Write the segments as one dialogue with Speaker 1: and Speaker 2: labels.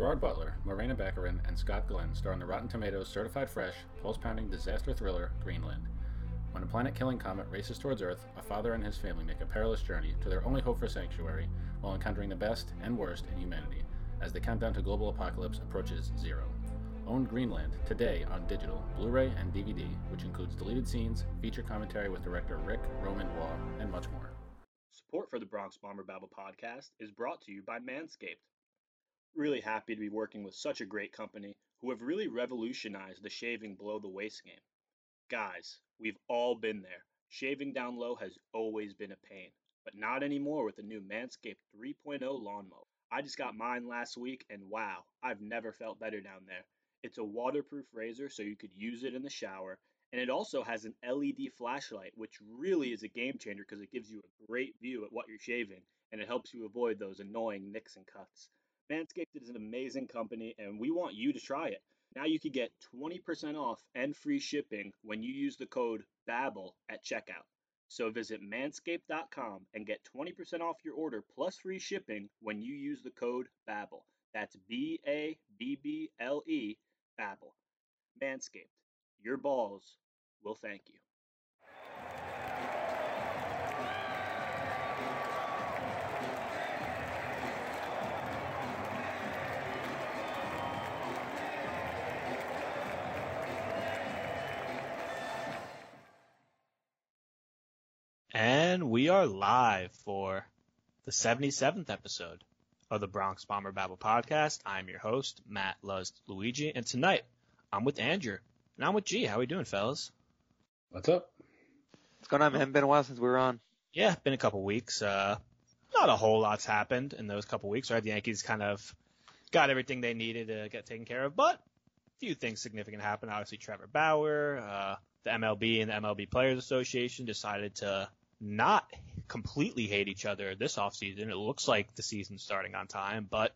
Speaker 1: Gerard Butler, Morena Baccarin, and Scott Glenn star in the Rotten Tomatoes certified fresh, pulse pounding disaster thriller Greenland. When a planet killing comet races towards Earth, a father and his family make a perilous journey to their only hope for sanctuary while encountering the best and worst in humanity as the countdown to global apocalypse approaches zero. Own Greenland today on digital, Blu ray, and DVD, which includes deleted scenes, feature commentary with director Rick Roman Waugh, and much more.
Speaker 2: Support for the Bronx Bomber Babble podcast is brought to you by Manscaped. Really happy to be working with such a great company who have really revolutionized the shaving below the waist game. Guys, we've all been there. Shaving down low has always been a pain, but not anymore with the new Manscaped 3.0 lawnmower. I just got mine last week and wow, I've never felt better down there. It's a waterproof razor so you could use it in the shower, and it also has an LED flashlight, which really is a game changer because it gives you a great view at what you're shaving and it helps you avoid those annoying nicks and cuts. Manscaped is an amazing company and we want you to try it. Now you can get 20% off and free shipping when you use the code BABBLE at checkout. So visit manscaped.com and get 20% off your order plus free shipping when you use the code BABBLE. That's B A B B L E Babble. Manscaped. Your balls will thank you.
Speaker 3: Are live for the 77th episode of the Bronx Bomber Babble podcast. I'm your host, Matt Luz Luigi, and tonight I'm with Andrew and I'm with G. How are we doing, fellas?
Speaker 1: What's up?
Speaker 4: What's going on, man? Been a while since we were on.
Speaker 3: Yeah, been a couple weeks. Uh, not a whole lot's happened in those couple weeks, right? The Yankees kind of got everything they needed to get taken care of, but a few things significant happened. Obviously, Trevor Bauer, uh, the MLB and the MLB Players Association decided to not completely hate each other this offseason. It looks like the season's starting on time, but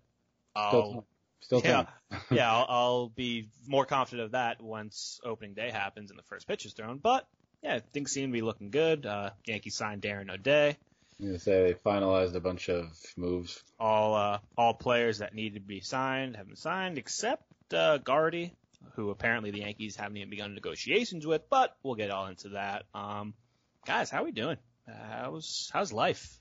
Speaker 3: I'll,
Speaker 1: Still
Speaker 3: yeah, yeah, I'll, I'll be more confident of that once opening day happens and the first pitch is thrown. But yeah, things seem to be looking good. Uh, Yankees signed Darren O'Day.
Speaker 1: I'm say they finalized a bunch of moves.
Speaker 3: All uh, all players that needed to be signed have been signed, except uh, Gardy, who apparently the Yankees haven't even begun negotiations with. But we'll get all into that. Um, guys, how we doing? Uh, how's how's life?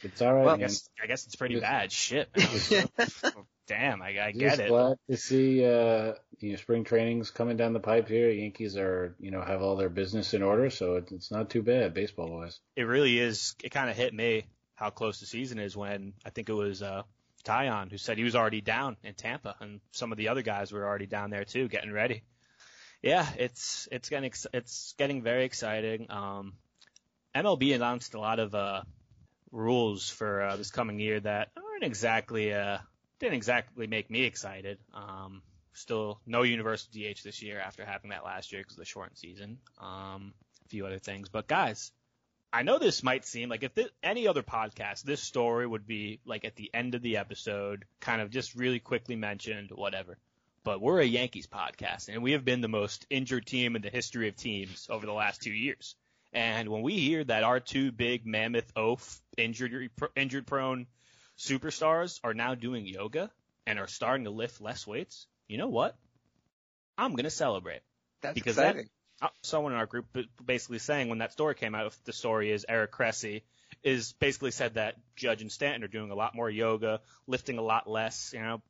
Speaker 1: It's all right.
Speaker 4: Well,
Speaker 3: I guess I guess it's pretty
Speaker 1: Just-
Speaker 3: bad. Shit. Damn, I, I get it.
Speaker 1: glad to see uh, you know spring training's coming down the pipe here. Yankees are you know have all their business in order, so it, it's not too bad baseball wise.
Speaker 3: It really is. It kind of hit me how close the season is when I think it was uh, Tyon who said he was already down in Tampa, and some of the other guys were already down there too, getting ready. Yeah, it's it's getting ex- it's getting very exciting. Um, MLB announced a lot of uh, rules for uh, this coming year that aren't exactly uh, didn't exactly make me excited. Um, still no universal DH this year after having that last year because of the shortened season. Um, a few other things, but guys, I know this might seem like if any other podcast, this story would be like at the end of the episode, kind of just really quickly mentioned, whatever. But we're a Yankees podcast, and we have been the most injured team in the history of teams over the last two years. And when we hear that our two big mammoth oaf injured injured prone superstars are now doing yoga and are starting to lift less weights, you know what? I'm gonna celebrate.
Speaker 4: That's
Speaker 3: Because
Speaker 4: exciting.
Speaker 3: Uh, someone in our group basically saying when that story came out, if the story is Eric Cressey is basically said that Judge and Stanton are doing a lot more yoga, lifting a lot less, you know,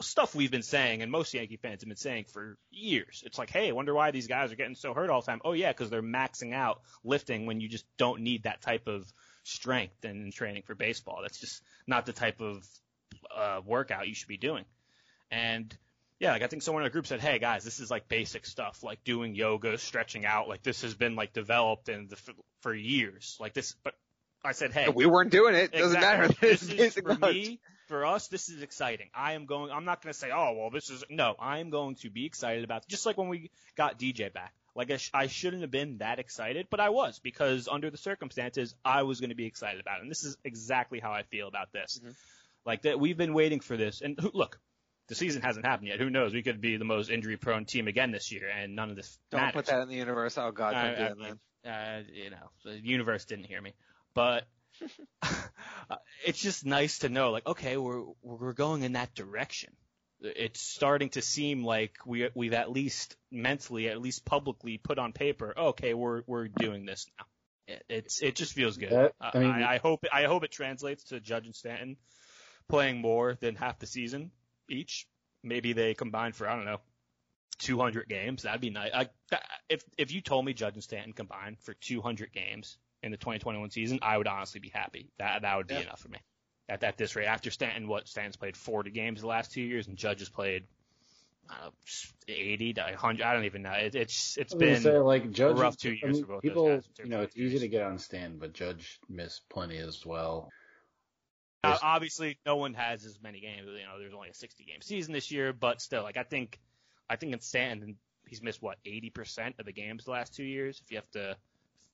Speaker 3: stuff we've been saying and most Yankee fans have been saying for years. It's like, hey, I wonder why these guys are getting so hurt all the time. Oh yeah, because they're maxing out lifting when you just don't need that type of strength in training for baseball. That's just not the type of uh, workout you should be doing. And yeah, like I think someone in the group said, "Hey guys, this is like basic stuff, like doing yoga, stretching out. Like this has been like developed in the for, for years. Like this." But I said, "Hey,
Speaker 4: we weren't doing it. Doesn't matter.
Speaker 3: This
Speaker 4: It's
Speaker 3: is
Speaker 4: basic
Speaker 3: for
Speaker 4: knowledge.
Speaker 3: me, for us. This is exciting. I am going. I'm not going to say, oh well, this is no. I am going to be excited about. Just like when we got DJ back. Like I, sh- I shouldn't have been that excited, but I was because under the circumstances, I was going to be excited about it. And this is exactly how I feel about this.
Speaker 4: Mhm.
Speaker 3: Like that, we've been waiting for this. And who, look, the season hasn't happened yet. Who knows? We could be the most injury-prone team again this year, and none of this
Speaker 4: Don't
Speaker 3: matters.
Speaker 4: put that in the universe. Oh God, don't
Speaker 3: I-
Speaker 4: do
Speaker 3: I
Speaker 4: man.
Speaker 3: uh, you know, the universe didn't hear me. But Uh, it's just nice to know, like, okay, we're we're going in that direction. It's starting to seem like we we've at least mentally, at least publicly, put on paper, okay, we're we're doing this now. It, it's it just feels good.
Speaker 1: That- I mean-
Speaker 3: I, I hope I hope it translates to Judge and Stanton playing more than half the season each. Maybe they combine for I don't know 200 games. That'd be nice. I, if if you told me Judge and Stanton combined for 200 games in the 2021 season, I would honestly be happy. That that would be
Speaker 2: Yeah.
Speaker 3: enough for me. At at this rate, after Stanton, what Stanton's played 40 games the last two years, and Judge has played I don't know, 80 to 100. I don't even know. It, it's it's
Speaker 1: I
Speaker 3: been
Speaker 1: say, like Judge.
Speaker 3: rough two
Speaker 1: I
Speaker 3: years
Speaker 1: mean,
Speaker 3: for both those
Speaker 1: people,
Speaker 3: guys
Speaker 1: you know, it's
Speaker 3: of
Speaker 1: easy to get on stand, but Judge missed plenty as well.
Speaker 3: Uh,
Speaker 1: Yes.
Speaker 3: obviously, no one has as many games. You know, there's only a 60 game season this year, but still, like I think, I think in Stanton, he's missed what 80% of the games the last two years. If you have to,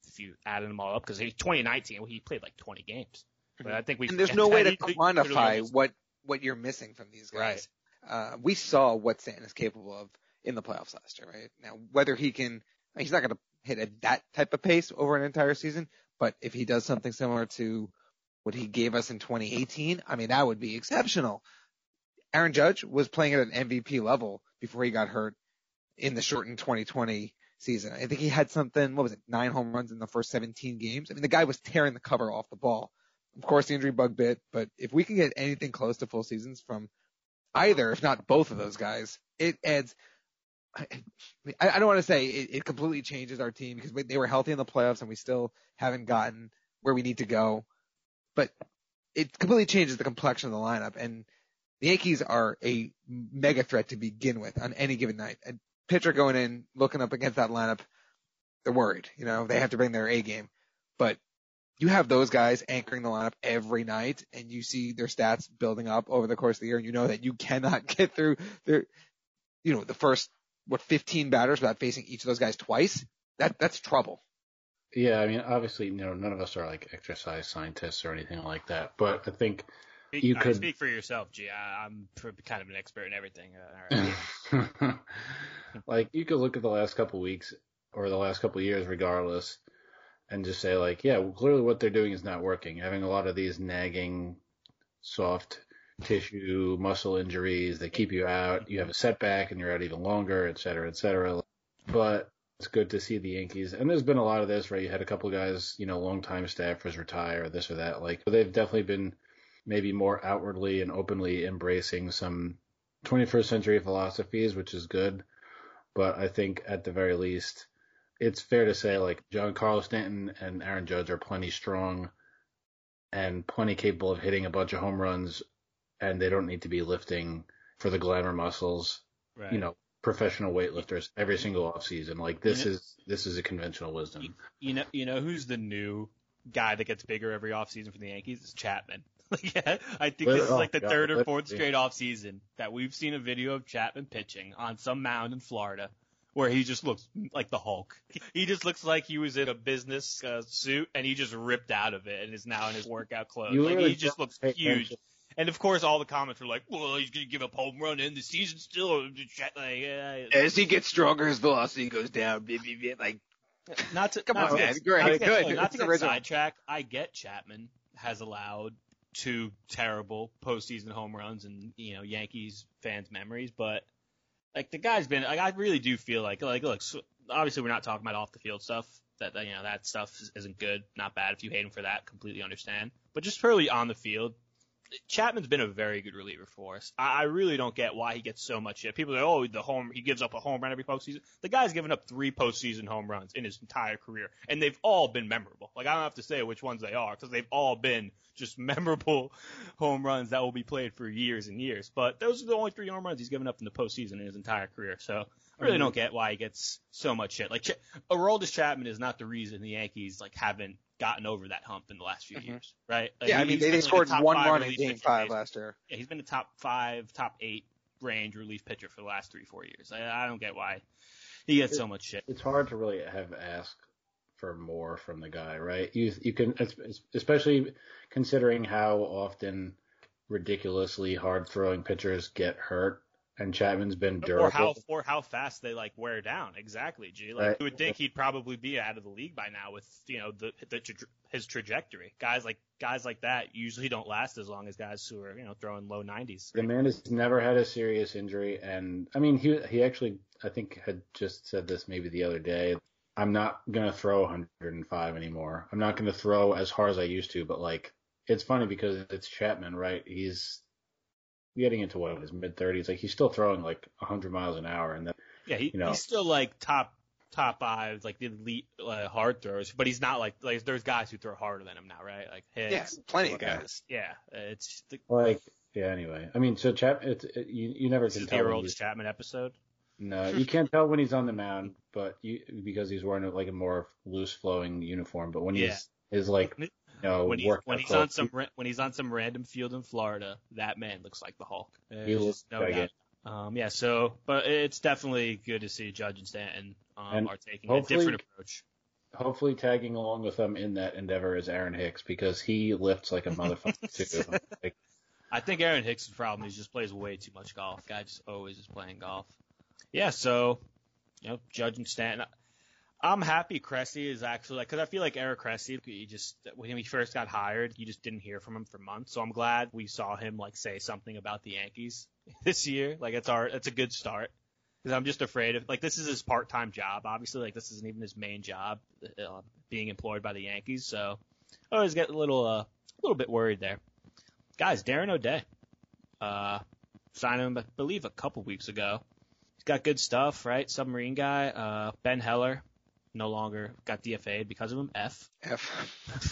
Speaker 3: if you added them all up, because 2019 he played like 20 games. But I think we
Speaker 4: And there's no way to
Speaker 3: he- he
Speaker 4: quantify
Speaker 3: almost-
Speaker 4: what what you're missing from these guys. Uh, we saw what Stanton is capable of in the playoffs last year, right? Now, whether he can, he's not going to hit at that type of pace over an entire season, but if he does something similar to what he gave us in 2018, I mean, that would be exceptional. Aaron Judge was playing at an MVP level before he got hurt in the shortened 2020 season. I think he had something, what was it, nine home runs in the first 17 games. I mean, the guy was tearing the cover off the ball. Of course, the injury bug bit, but if we can get anything close to full seasons from either, if not both of those guys, it adds. I, I don't want to say it, it completely changes our team because they were healthy in the playoffs and we still haven't gotten where we need to go, but it completely changes the complexion of the lineup. And the Yankees are a mega threat to begin with on any given night. A pitcher going in, looking up against that lineup, they're worried. You know, they have to bring their A game. But you have those guys anchoring the lineup every night and you see their stats building up over the course of the year and you know that you cannot get through their, you know, the first, what, 15 batters without facing each of those guys twice. That, that's trouble.
Speaker 1: Yeah, I mean, obviously, you know, none of us are like exercise scientists or anything like that, but I think
Speaker 3: Speak,
Speaker 1: you
Speaker 3: I
Speaker 1: could-
Speaker 3: speak for yourself, G. I, I'm kind of an expert in everything. Uh, all right.
Speaker 1: like you could look at the last couple weeks or the last couple years regardless and just say like yeah well, clearly what they're doing is not working. Having a lot of these nagging soft tissue muscle injuries they keep you out you have a setback and you're out even longer et cetera et cetera. But it's good to see the yankees and there's been a lot of this right? You had a couple guys you know longtime staffers retire this or that like they've definitely been maybe more outwardly and openly embracing some 21st century philosophies, which is good. But I think at the very least, it's fair to say like Giancarlo Stanton and Aaron Judge are plenty strong and plenty capable of hitting a bunch of home runs, and they don't need to be lifting for the glamour muscles.
Speaker 3: right.
Speaker 1: You know, professional weightlifters every single off season. Like this
Speaker 3: You know-
Speaker 1: is this is a conventional wisdom.
Speaker 3: You know, you know who's the new guy that gets bigger every offseason for the Yankees? It's Chapman. yeah, I think this is
Speaker 1: Oh,
Speaker 3: like the third or fourth
Speaker 1: see.
Speaker 3: straight offseason that we've seen a video of Chapman pitching on some mound in Florida where he just looks like the Hulk. He just looks like he was in a business uh, suit and he just ripped out of it and is now in his workout clothes.
Speaker 1: You
Speaker 3: like
Speaker 1: really
Speaker 3: he just looks huge.
Speaker 1: attention.
Speaker 3: And of course, all the comments were like, "Well, he's gonna give up home run and the season's still like." Uh,
Speaker 4: As he gets stronger, his velocity goes down. Like,
Speaker 3: Not to
Speaker 4: Come
Speaker 3: not
Speaker 4: on,
Speaker 3: to
Speaker 4: man.
Speaker 3: get,
Speaker 4: Great,
Speaker 3: not to
Speaker 4: good.
Speaker 3: look, not to get sidetracked. I get Chapman has allowed two terrible postseason home runs and you know Yankees fans' memories, but like the guy's been like I really do feel like like look so, obviously we're not talking about off the field stuff that you know that stuff isn't good, not bad. If you hate him for that, completely understand. But just purely on the field, Chapman's been a very good reliever for us. I, I really don't get why he gets so much shit. People say, oh, the home, he gives up a home run every postseason. The guy's given up three postseason home runs in his entire career, and they've all been memorable. Like I don't have to say which ones they are because they've all been just memorable home runs that will be played for years and years. But those are the only three home runs he's given up in the postseason in his entire career. So I really mm-hmm. don't get why he gets so much shit. Like Ch- Aroldis Chapman is not the reason the Yankees like haven't gotten over that hump in the last few
Speaker 4: Mhm.
Speaker 3: years, right? Like,
Speaker 4: yeah, I
Speaker 3: he-
Speaker 4: mean,
Speaker 3: he's
Speaker 4: they, they
Speaker 3: been, like, a
Speaker 4: scored
Speaker 3: top
Speaker 4: one
Speaker 3: five
Speaker 4: run in
Speaker 3: relief
Speaker 4: game
Speaker 3: pitcher
Speaker 4: five
Speaker 3: based-
Speaker 4: last year.
Speaker 3: yeah, he's been a top five, top eight range relief pitcher for the last three, four years. I, I don't get why he gets so much shit.
Speaker 1: it's hard to really have asked for more from the guy, right? You you can, especially considering how often ridiculously hard throwing pitchers get hurt, and Chapman's been durable.
Speaker 3: Or how or how fast they like wear down. Exactly, G. Like
Speaker 1: Right.
Speaker 3: you would think he'd probably be out of the league by now with you know the, the tra- his trajectory. Guys like guys like that usually don't last as long as guys who are you know throwing low 90s.
Speaker 1: The man has never had a serious injury, and I mean he he actually I think had just said this maybe the other day. I'm not gonna throw 105 anymore. I'm not gonna throw as hard as I used to, but like it's funny because it's Chapman, right? He's getting into what his mid 30s. Like he's still throwing like a 100 miles an hour, and then
Speaker 3: Yeah, he,
Speaker 1: You know.
Speaker 3: he's still like top top five, like the elite uh, hard throwers, but he's not like like there's guys who throw harder than him now, right? Like
Speaker 4: Yeah,
Speaker 3: Hicks.
Speaker 4: plenty of
Speaker 1: Yeah.
Speaker 4: guys.
Speaker 3: Yeah, it's just the,
Speaker 1: like yeah. Anyway, I mean, so Chap, it's it, you you never
Speaker 3: this
Speaker 1: can
Speaker 3: is the
Speaker 1: tell. when
Speaker 3: Earl
Speaker 1: he's-
Speaker 3: Chapman episode.
Speaker 1: No, you can't tell when he's on the mound, but you because he's wearing like a more loose flowing uniform. But when
Speaker 3: Yeah.
Speaker 1: he's is like know
Speaker 3: when he's when he's on some when he's on some random field in Florida, that man looks like the Hulk. There's
Speaker 1: He looks
Speaker 3: no. Um, yeah, so but it's definitely good to see Judge and Stanton um,
Speaker 1: And
Speaker 3: are taking a different approach.
Speaker 1: hopefully tagging along with them in that endeavor is Aaron Hicks because he lifts like a motherfucker too. Like,
Speaker 3: I think Aaron Hicks' problem is he just plays way too much golf. Guy just always is playing golf. Yeah, so you know, Judge and Stanton. I'm happy Cressey is actually like because I feel like Eric Cressey, he just when he first got hired, you just didn't hear from him for months. So I'm glad we saw him like say something about the Yankees this year. Like it's our it's a good start because I'm just afraid of like this is his part time job. Obviously, like this isn't even his main job, uh, being employed by the Yankees. So I always get a little uh, a little bit worried there. Guys, Darren O'Day, uh, signed him I believe a couple weeks ago. He's got good stuff, right? Submarine guy. Uh, Ben Heller, no longer got DFA'd because of him. F
Speaker 4: F.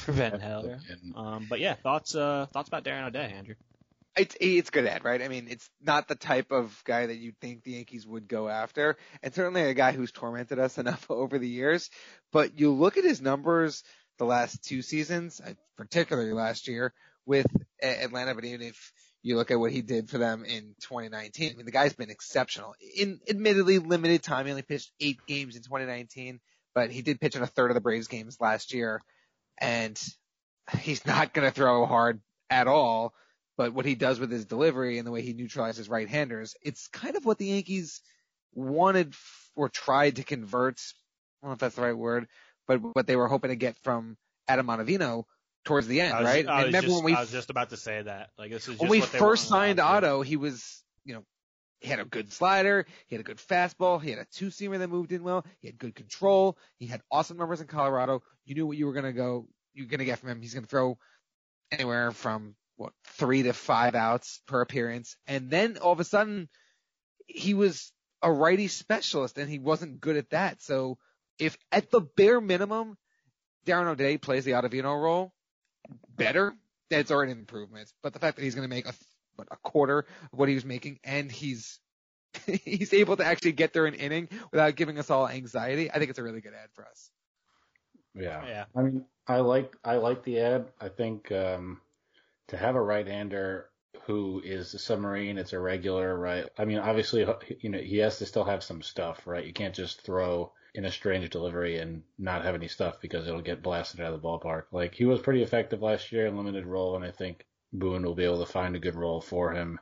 Speaker 3: for Ben Heller.
Speaker 1: and
Speaker 3: Um, but yeah, thoughts uh thoughts about Darren O'Day, Andrew?
Speaker 4: It's it's good ad, right? I mean, it's not the type of guy that you'd think the Yankees would go after, and certainly a guy who's tormented us enough over the years. But you look at his numbers the last two seasons, uh, particularly last year with Atlanta, but even if you look at what he did for them in 2019, I mean, the guy's been exceptional. In admittedly limited time, he only pitched eight games in 2019, but he did pitch in a third of the Braves games last year, and he's not going to throw hard at all but what he does with his delivery and the way he neutralizes right-handers, it's kind of what the Yankees wanted or tried to convert. I don't know if that's the right word, but what they were hoping to get from Adam Ottavino towards the end,
Speaker 3: was,
Speaker 4: right?
Speaker 3: I was,
Speaker 4: remember
Speaker 3: just,
Speaker 4: when we
Speaker 3: I was just about to say that. Like this is
Speaker 4: when we
Speaker 3: what they
Speaker 4: first signed. Otto, he was, you know, he had a good slider, he had a good fastball, he had a two seamer that moved in well, he had good control, he had awesome numbers in Colorado. You knew what you were gonna go, you're gonna get from him. He's gonna throw anywhere from what three to five outs per appearance, and then all of a sudden he was a righty specialist, and he wasn't good at that. So if at the bare minimum Darren O'Day plays the Ottavino role better, that's already an improvement. But the fact that he's going to make a what, a quarter of what he was making, and he's he's able to actually get there an inning without giving us all anxiety, I think it's a really good ad for us.
Speaker 1: yeah.
Speaker 3: Yeah.
Speaker 1: I mean, I like I like the ad. I think um, to have a right-hander who is a submarine, it's a regular, right? I mean, obviously, you know, he has to still have some stuff, right? You can't just throw in a strange delivery and not have any stuff because it'll get blasted out of the ballpark. Like he was pretty effective last year in limited role, and I think Boone will be able to find a good role for him.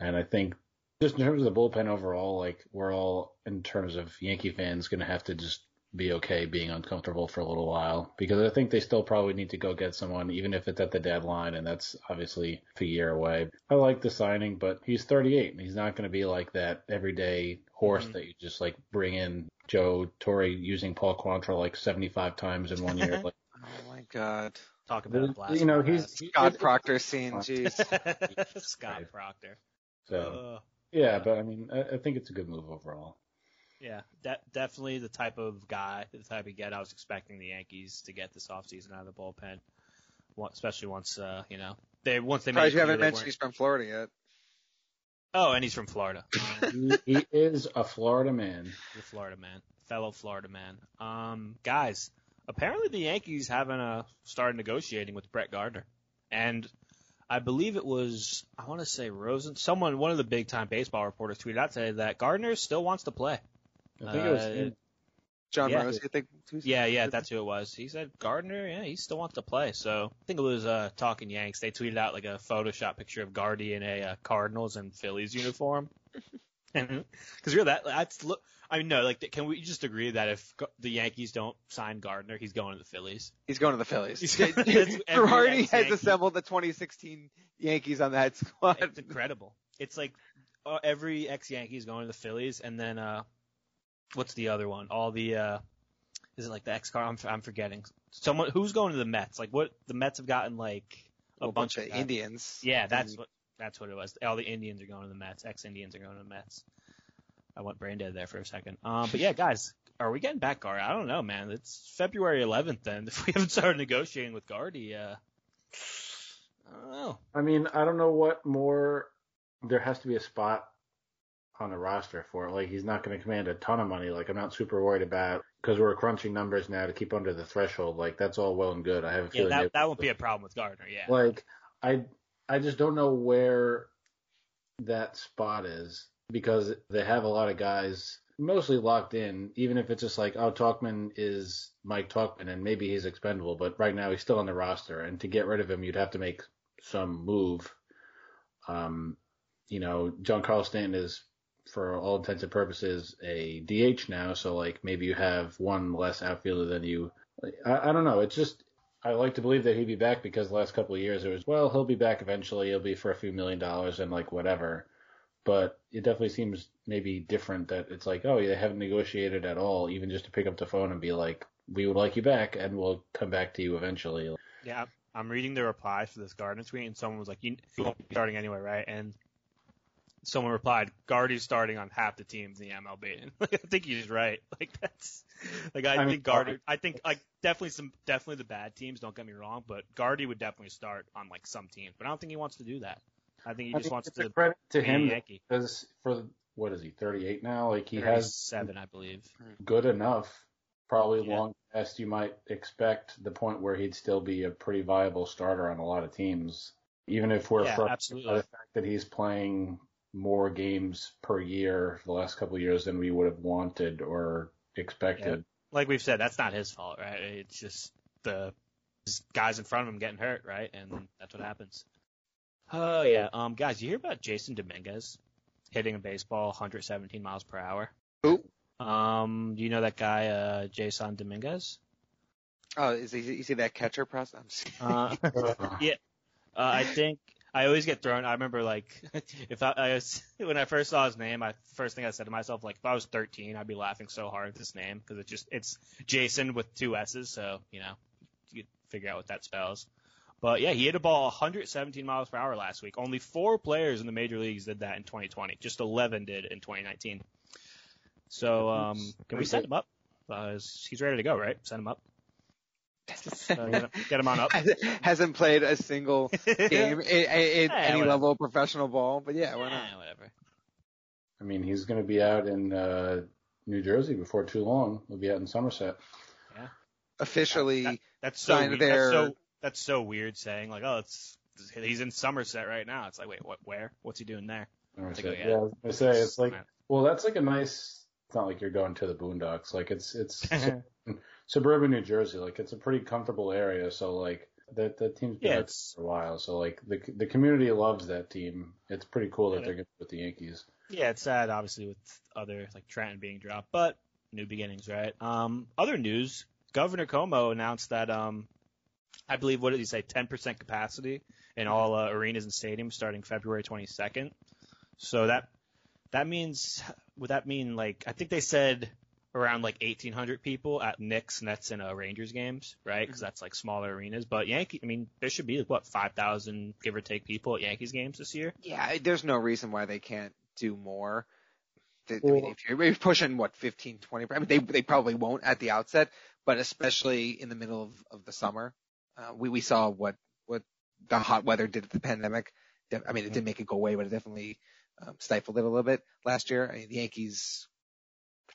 Speaker 1: And I think just in terms of the bullpen overall, like we're all in terms of Yankee fans going to have to just be okay being uncomfortable for a little while because I think they still probably need to go get someone, even if it's at the deadline, and that's obviously a year away. I like the signing, but he's 38 and he's not going to be like that everyday horse
Speaker 3: Mhm.
Speaker 1: that you just like bring in Joe Torre using Paul Quantrill like 75 times in one year. Like,
Speaker 4: Oh my God,
Speaker 3: Talk about a blast.
Speaker 1: you know, he's he-
Speaker 4: Scott
Speaker 1: it-
Speaker 4: Proctor scene, jeez.
Speaker 3: Scott Proctor.
Speaker 1: so
Speaker 3: Uh,
Speaker 1: yeah, but I mean, I, I think it's a good move overall.
Speaker 3: yeah, de- definitely the type of guy, the type of get I was expecting the Yankees to get this offseason out of the bullpen, especially once uh, you know they once they made
Speaker 4: Surprised
Speaker 3: it
Speaker 4: you haven't mentioned
Speaker 3: weren't-
Speaker 4: he's from Florida yet.
Speaker 3: Oh, and he's from Florida.
Speaker 1: he, he is a Florida man.
Speaker 3: the Florida man, fellow Florida man. Um, guys, apparently the Yankees haven't uh, started negotiating with Brett Gardner, and I believe it was I want to say Rosen, someone, one of the big time baseball reporters tweeted out today that Gardner still wants to play.
Speaker 1: I think it was
Speaker 3: Uh,
Speaker 1: him.
Speaker 4: John
Speaker 3: Yeah.
Speaker 4: Rose, I think.
Speaker 3: Yeah, yeah, that's who it was. He said Gardner, yeah, he still wants to play. So I think it was uh, Talking Yanks. They tweeted out like a Photoshop picture of Gardy in a uh, Cardinals and Phillies uniform. Because you're that. That's look. I mean, no. Like, can we just agree that if the Yankees don't sign Gardner, he's going to the Phillies?
Speaker 4: He's going to the Phillies.
Speaker 3: Girardi
Speaker 4: has assembled the 2016 Yankees on that squad.
Speaker 3: It's incredible. It's like uh, every ex-Yankee is going to the Phillies, and then uh, what's the other one? All the uh, is it like the ex-car? I'm I'm forgetting. Someone who's going to the Mets? Like what? The Mets have gotten like a,
Speaker 4: a bunch, bunch, of Indians.
Speaker 3: Yeah, that's what that's what it was. All the Indians are going to the Mets. Ex-Indians are going to the Mets. I went brain dead there for a second. Um, but yeah, guys, are we getting back Gardy? I don't know, man. It's February 11th, then. If we haven't started negotiating with Gardy, uh, I don't know.
Speaker 1: I mean, I don't know what more. There has to be a spot on the roster for it. Like, he's not going to command a ton of money. Like, I'm not super worried about because we're crunching numbers now to keep under the threshold. Like, that's all well and good. I have a feeling
Speaker 3: yeah, that, that won't be a problem with Gardner. Yeah.
Speaker 1: Like, I I just don't know where that spot is because they have a lot of guys mostly locked in, even if it's just like, oh, Tauchman is Mike Tauchman and maybe he's expendable, but right now he's still on the roster. And to get rid of him, you'd have to make some move. Um, you know, Giancarlo Stanton is, for all intents and purposes, a DH now. So, like, maybe you have one less outfielder than you. I, I don't know. It's just, I like to believe that he'd be back because the last couple of years it was, well, he'll be back eventually. He'll be for a few million dollars and, like, whatever but it definitely seems maybe different that it's like, oh, they haven't negotiated at all, even just to pick up the phone and be like, we would like you back and we'll come back to you eventually.
Speaker 3: Yeah, I'm reading the replies to this Gardner tweet and someone was like, you, won't be starting anyway, right? And someone replied, Gardy's starting on half the teams in the MLB. I think he's right. Like that's like I, I think Gardy. I think like definitely some definitely the bad teams. Don't get me wrong, but Gardy would definitely start on like some teams. But I don't think he wants to do that. I think he just wants to
Speaker 1: credit to him because for what is he 38 now? Like he has
Speaker 3: seven, I believe.
Speaker 1: Good enough, probably yeah. long past you might expect the point where he'd still be a pretty viable starter on a lot of teams, even if we're
Speaker 3: yeah,
Speaker 1: frustrated by the fact that he's playing more games per year the last couple of years than we would have wanted or expected. Yeah.
Speaker 3: Like we've said, that's not his fault, right? It's just the guys in front of him getting hurt, right? And that's what happens. Oh yeah. Um, guys, you hear about Jasson Dominguez hitting a baseball 117 miles per hour?
Speaker 4: Who?
Speaker 3: Um, do you know that guy, uh, Jasson Dominguez?
Speaker 4: Oh, is he, is he that catcher process?
Speaker 3: uh, yeah. Uh, I think I always get thrown. I remember like if I, I was, when I first saw his name, I first thing I said to myself like if I was 13, I'd be laughing so hard at this name because it just it's Jason with two S's, so you know you figure out what that spells. But yeah, he hit a ball 117 miles per hour last week. Only four players in the major leagues did that in 2020. Just 11 did in 2019. So um, can we set him up? Uh, he's ready to go, right? Send him up. Get, him on up.
Speaker 4: Hasn't played a single game in, in any whatever. level of professional ball, but yeah, why not?
Speaker 3: Yeah, whatever.
Speaker 1: I mean, he's going to be out in uh, New Jersey before too long. He'll be out in Somerset.
Speaker 3: Yeah.
Speaker 4: Officially
Speaker 3: that, that, that's so signed their. That's so, that's so weird saying like, oh, it's he's in Somerset right now. It's like, wait, what? Where? What's he doing there?
Speaker 1: Like, oh, yeah, yeah, I say it's like, well, that's like a nice. It's not like you're going to the boondocks. Like it's it's suburban New Jersey. Like it's a pretty comfortable area. So like that that team's been yeah, for a while. So like the the community loves that team. It's pretty cool that they're going with the Yankees.
Speaker 3: Yeah, it's sad obviously with other like Trenton being dropped, but new beginnings, right? Um, other news: Governor Cuomo announced that um I believe, what did he say, 10% capacity in all uh, arenas and stadiums starting February 22nd. So that that means would that mean like I think they said around like 1,800 people at Knicks, Nets, and uh, Rangers games, right? Because that's like smaller arenas. But Yankee, I mean, there should be like, what 5,000 give or take people at Yankees games this year.
Speaker 4: Yeah, there's no reason why they can't do more. I mean, if you're pushing what 15, 20, I mean, they they probably won't at the outset, but especially in the middle of, of the summer, uh, we we saw what what the hot weather did to the pandemic. I mean, it didn't make it go away, but it definitely um, stifled it a little bit last year. I mean, the Yankees.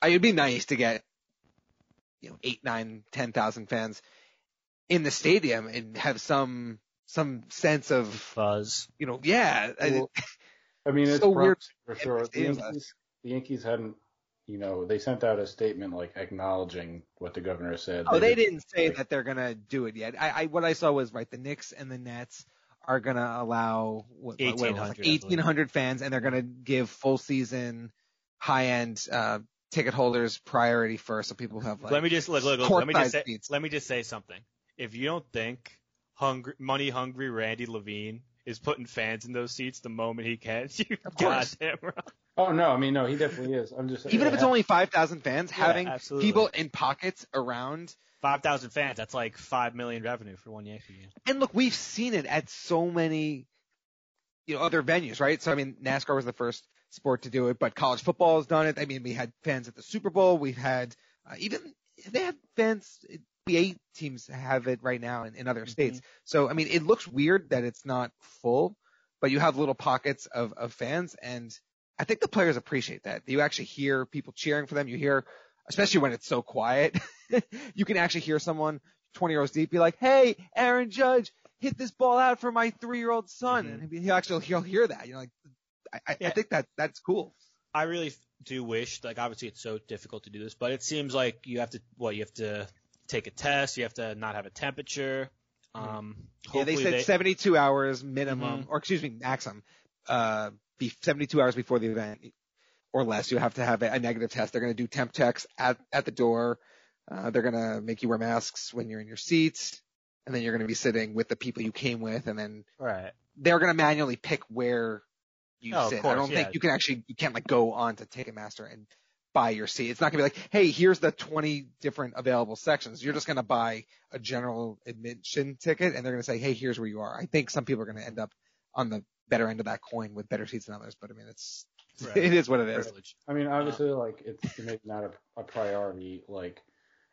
Speaker 4: I, it'd be nice to get you know eight, nine, ten thousand fans in the stadium and have some some sense of
Speaker 3: buzz.
Speaker 4: You know, yeah.
Speaker 1: Well, I, I mean, it's so weird for sure. The Yankees, the Yankees hadn't you know, they sent out a statement like acknowledging what the governor said.
Speaker 4: Oh, they, they didn't say like, that they're gonna do it yet. I, I what I saw was right, the Knicks and the Nets are gonna allow what,
Speaker 3: 1800,
Speaker 4: like 1800 fans, and they're gonna give full season high end uh, ticket holders priority first, so people have like.
Speaker 3: let me just look, look, look let me just
Speaker 4: court-sized
Speaker 3: say,
Speaker 4: seats.
Speaker 3: let me just say something. If you don't think hungry, money hungry Randy Levine is putting fans in those seats the moment he can, you
Speaker 4: Of course.
Speaker 3: goddamn wrong.
Speaker 1: Oh no, I mean no, he definitely is. I'm just
Speaker 4: Even if it's
Speaker 1: yeah.
Speaker 4: only five thousand fans,
Speaker 3: Yeah,
Speaker 4: having
Speaker 3: absolutely.
Speaker 4: people in pockets around.
Speaker 3: Five thousand fans, that's like five million revenue for one Yankee game.
Speaker 4: And look, we've seen it at so many, you know, other venues, right? So I mean, NASCAR was the first sport to do it, but college football has done it. I mean, we had fans at the Super Bowl. We've had uh, even they have fans. Eight teams have it right now in, in other states. So I mean, it looks weird that it's not full, but you have little pockets of of fans, and I think the players appreciate that. You actually hear people cheering for them. You hear, especially when it's so quiet, you can actually hear someone 20 rows deep be like, "Hey, Aaron Judge, hit this ball out for my three-year-old son,"
Speaker 3: Mhm.
Speaker 4: and he'll actually he'll hear that. You know, like I, I, I think that that's cool.
Speaker 3: I really do wish, like, obviously it's so difficult to do this, but it seems like you have to, what, you have to take a test, you have to not have a temperature. Um,
Speaker 4: Yeah, they said 72 hours minimum,
Speaker 3: Mhm.
Speaker 4: or excuse me, maximum, uh, be 72 hours before the event or less. You have to have a, a negative test. They're going to do temp checks at, at the door. Uh, they're going to make you wear masks when you're in your seats. And then you're going to be sitting with the people you came with. And then
Speaker 3: Right.
Speaker 4: they're going to manually pick where you
Speaker 3: Oh, of
Speaker 4: sit. I don't
Speaker 3: yeah.
Speaker 4: think you can actually, you can't like go on to Ticketmaster and buy your seat. It's not going to be like, hey, here's the 20 different available sections. You're just going to buy a general admission ticket and they're going to say, hey, here's where you are. I think some people are going to end up on the better end of that coin with better seats than others, but I mean, it's,
Speaker 3: Right.
Speaker 4: it is what it is.
Speaker 3: Privilege.
Speaker 1: I mean, obviously, like it's maybe not a, a priority, like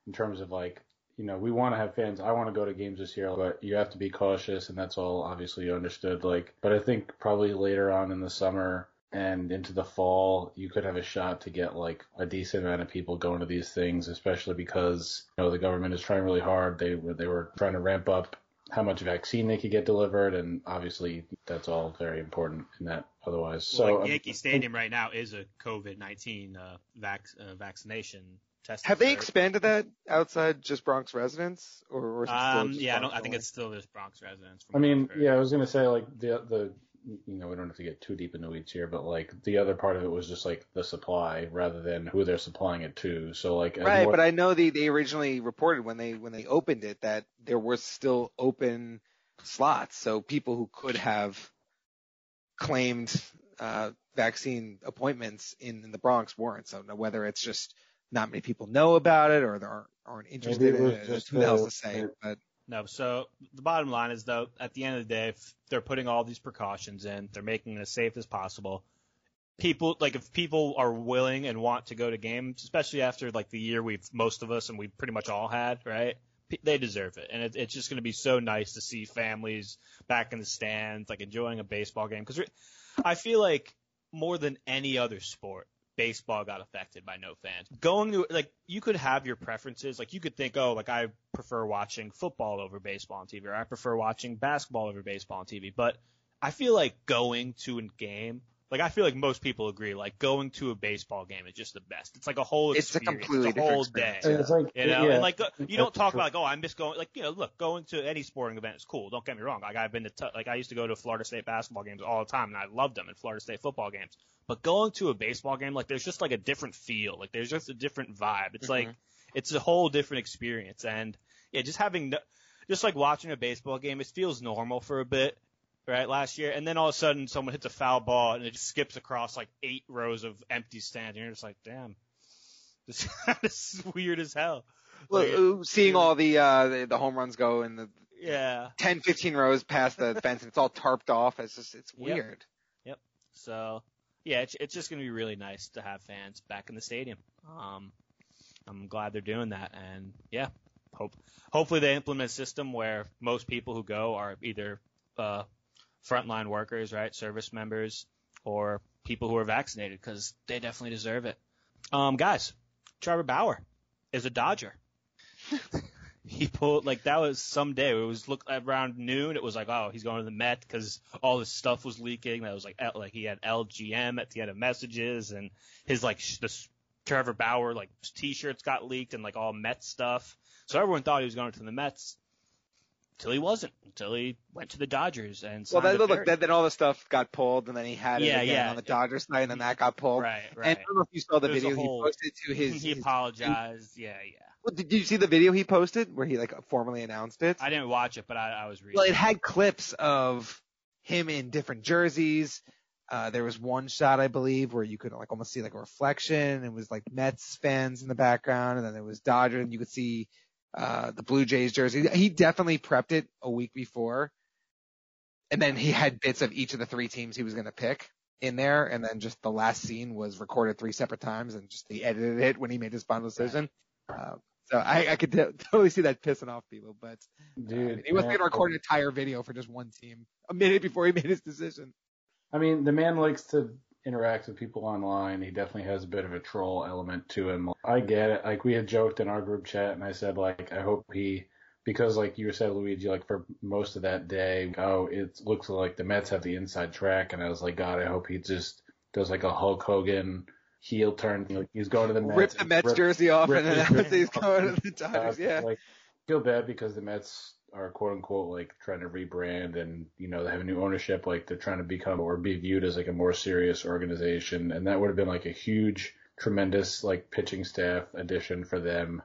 Speaker 1: in terms of like you know we want to have fans. I want to go to games this year, but you have to be cautious, and that's all obviously understood. Like, but I think probably later on in the summer and into the fall, you could have a shot to get like a decent amount of people going to these things, especially because you know the government is trying really hard. They were they were trying to ramp up how much vaccine they could get delivered, and obviously that's all very important in that. Otherwise, so
Speaker 3: like
Speaker 1: um,
Speaker 3: Yankee Stadium right now is a COVID nineteen uh, vac- uh, vaccination test.
Speaker 4: Have they expanded that outside just Bronx residents or, or is it still
Speaker 3: Um,
Speaker 4: just
Speaker 3: yeah, I, don't,
Speaker 4: Bronx
Speaker 3: I think it's still just Bronx residents.
Speaker 1: I mean, yeah, I was gonna say like the the you know we don't have to get too deep into weeds here, but like the other part of it was just like the supply rather than who they're supplying it to. So like
Speaker 4: Right,
Speaker 1: more-
Speaker 4: but I know they, they originally reported when they when they opened it that there were still open slots, so people who could have claimed uh, vaccine appointments in, in the Bronx weren't. So now whether it's just not many people know about it or they aren't, aren't interested in it,
Speaker 1: just
Speaker 4: who the hell's to say? But
Speaker 3: No, so the bottom line is though, at the end of the day, if they're putting all these precautions in, they're making it as safe as possible. People like if people are willing and want to go to games, especially after like the year we've most of us and we pretty much all had, right? They deserve it, and it, it's just going to be so nice to see families back in the stands, like enjoying a baseball game. Because I feel like more than any other sport, baseball got affected by no fans. Going to like you could have your preferences. Like you could think, oh, like I prefer watching football over baseball on TV, or I prefer watching basketball over baseball on TV. But I feel like going to a game, like I feel like most people agree, like going to a baseball game is just the best. It's like a whole
Speaker 4: It's a completely
Speaker 3: it's a whole day.
Speaker 4: experience.
Speaker 1: it's like
Speaker 3: You know,
Speaker 1: yeah,
Speaker 3: and like go- you don't talk about like, oh, I miss going. Like you know, look, going to any sporting event is cool. Don't get me wrong. Like I've been to t- like I used to go to Florida State basketball games all the time, and I loved them, and Florida State football games. But going to a baseball game, like there's just like a different feel. Like there's just a different vibe. It's like mm-hmm. it's a whole different experience, and yeah, just having no, just like watching a baseball game, it feels normal for a bit. Right last year, and then all of a sudden someone hits a foul ball and it just skips across like eight rows of empty stands, and you're just like, damn, this, this is weird as hell. Like,
Speaker 4: well, seeing all the, uh, the the home runs go in the
Speaker 3: yeah.
Speaker 4: 10, 15 rows past the fence and it's all tarped off, it's just it's weird.
Speaker 3: Yep.
Speaker 4: weird.
Speaker 3: So yeah, it's, it's just gonna be really nice to have fans back in the stadium. Um, I'm glad they're doing that, and yeah, hope hopefully they implement a system where most people who go are either uh, frontline workers, right, service members, or people who are vaccinated because they definitely deserve it. Um, guys, Trevor Bauer is a Dodger. he pulled like that was some day. It was look around noon. It was like, oh, he's going to the Met because all this stuff was leaking. That was like like he had LGM at the end of messages, and his like sh- this Trevor Bauer like T-shirts got leaked and like all Met stuff. So everyone thought he was going to the Mets. Until he wasn't, until he went to the Dodgers and
Speaker 4: well, then, look, then, then all the stuff got pulled, and then he had it
Speaker 3: Yeah,
Speaker 4: again
Speaker 3: yeah.
Speaker 4: on the Dodgers side, and then that got pulled.
Speaker 3: right,
Speaker 4: And
Speaker 3: right.
Speaker 4: I don't know if you saw the
Speaker 3: There's
Speaker 4: video
Speaker 3: whole-
Speaker 4: he posted to his.
Speaker 3: he
Speaker 4: his-
Speaker 3: apologized. Yeah, yeah.
Speaker 4: Well, did you see the video he posted where he like formally announced it?
Speaker 3: I didn't watch it, but I, I was reading.
Speaker 4: Well, it had clips of him in different jerseys. Uh, there was one shot, I believe, where you could like almost see like a reflection. It was like Mets fans in the background, and then there was Dodger, and you could see uh, the Blue Jays jersey. He definitely prepped it a week before, and then he had bits of each of the three teams he was going to pick in there, and then just the last scene was recorded three separate times, and just he edited it when he made his final decision. Uh, so I, I could t- totally see that pissing off people, but uh,
Speaker 1: Dude,
Speaker 4: he wasn't going to record an entire video for just one team a minute before he made his decision.
Speaker 1: I mean, the man likes to interact with people online. He definitely has a bit of a troll element to him. I get it. Like we had joked in our group chat, and I said like, I hope he, because like you said, Luigi, like for most of that day, oh, it looks like the Mets have the inside track, and I was like, God, I hope he just does like a Hulk Hogan heel turn. Like he's going to the Mets.
Speaker 4: Rip the Mets
Speaker 1: rip-
Speaker 4: jersey off and announce
Speaker 1: jersey
Speaker 4: he's
Speaker 1: off.
Speaker 4: going to the Dodgers.
Speaker 1: Uh,
Speaker 4: Yeah.
Speaker 1: Like, feel bad because the Mets are quote unquote like trying to rebrand and you know they have a new ownership. Like they're trying to become or be viewed as like a more serious organization, and that would have been like a huge, tremendous like pitching staff addition for them.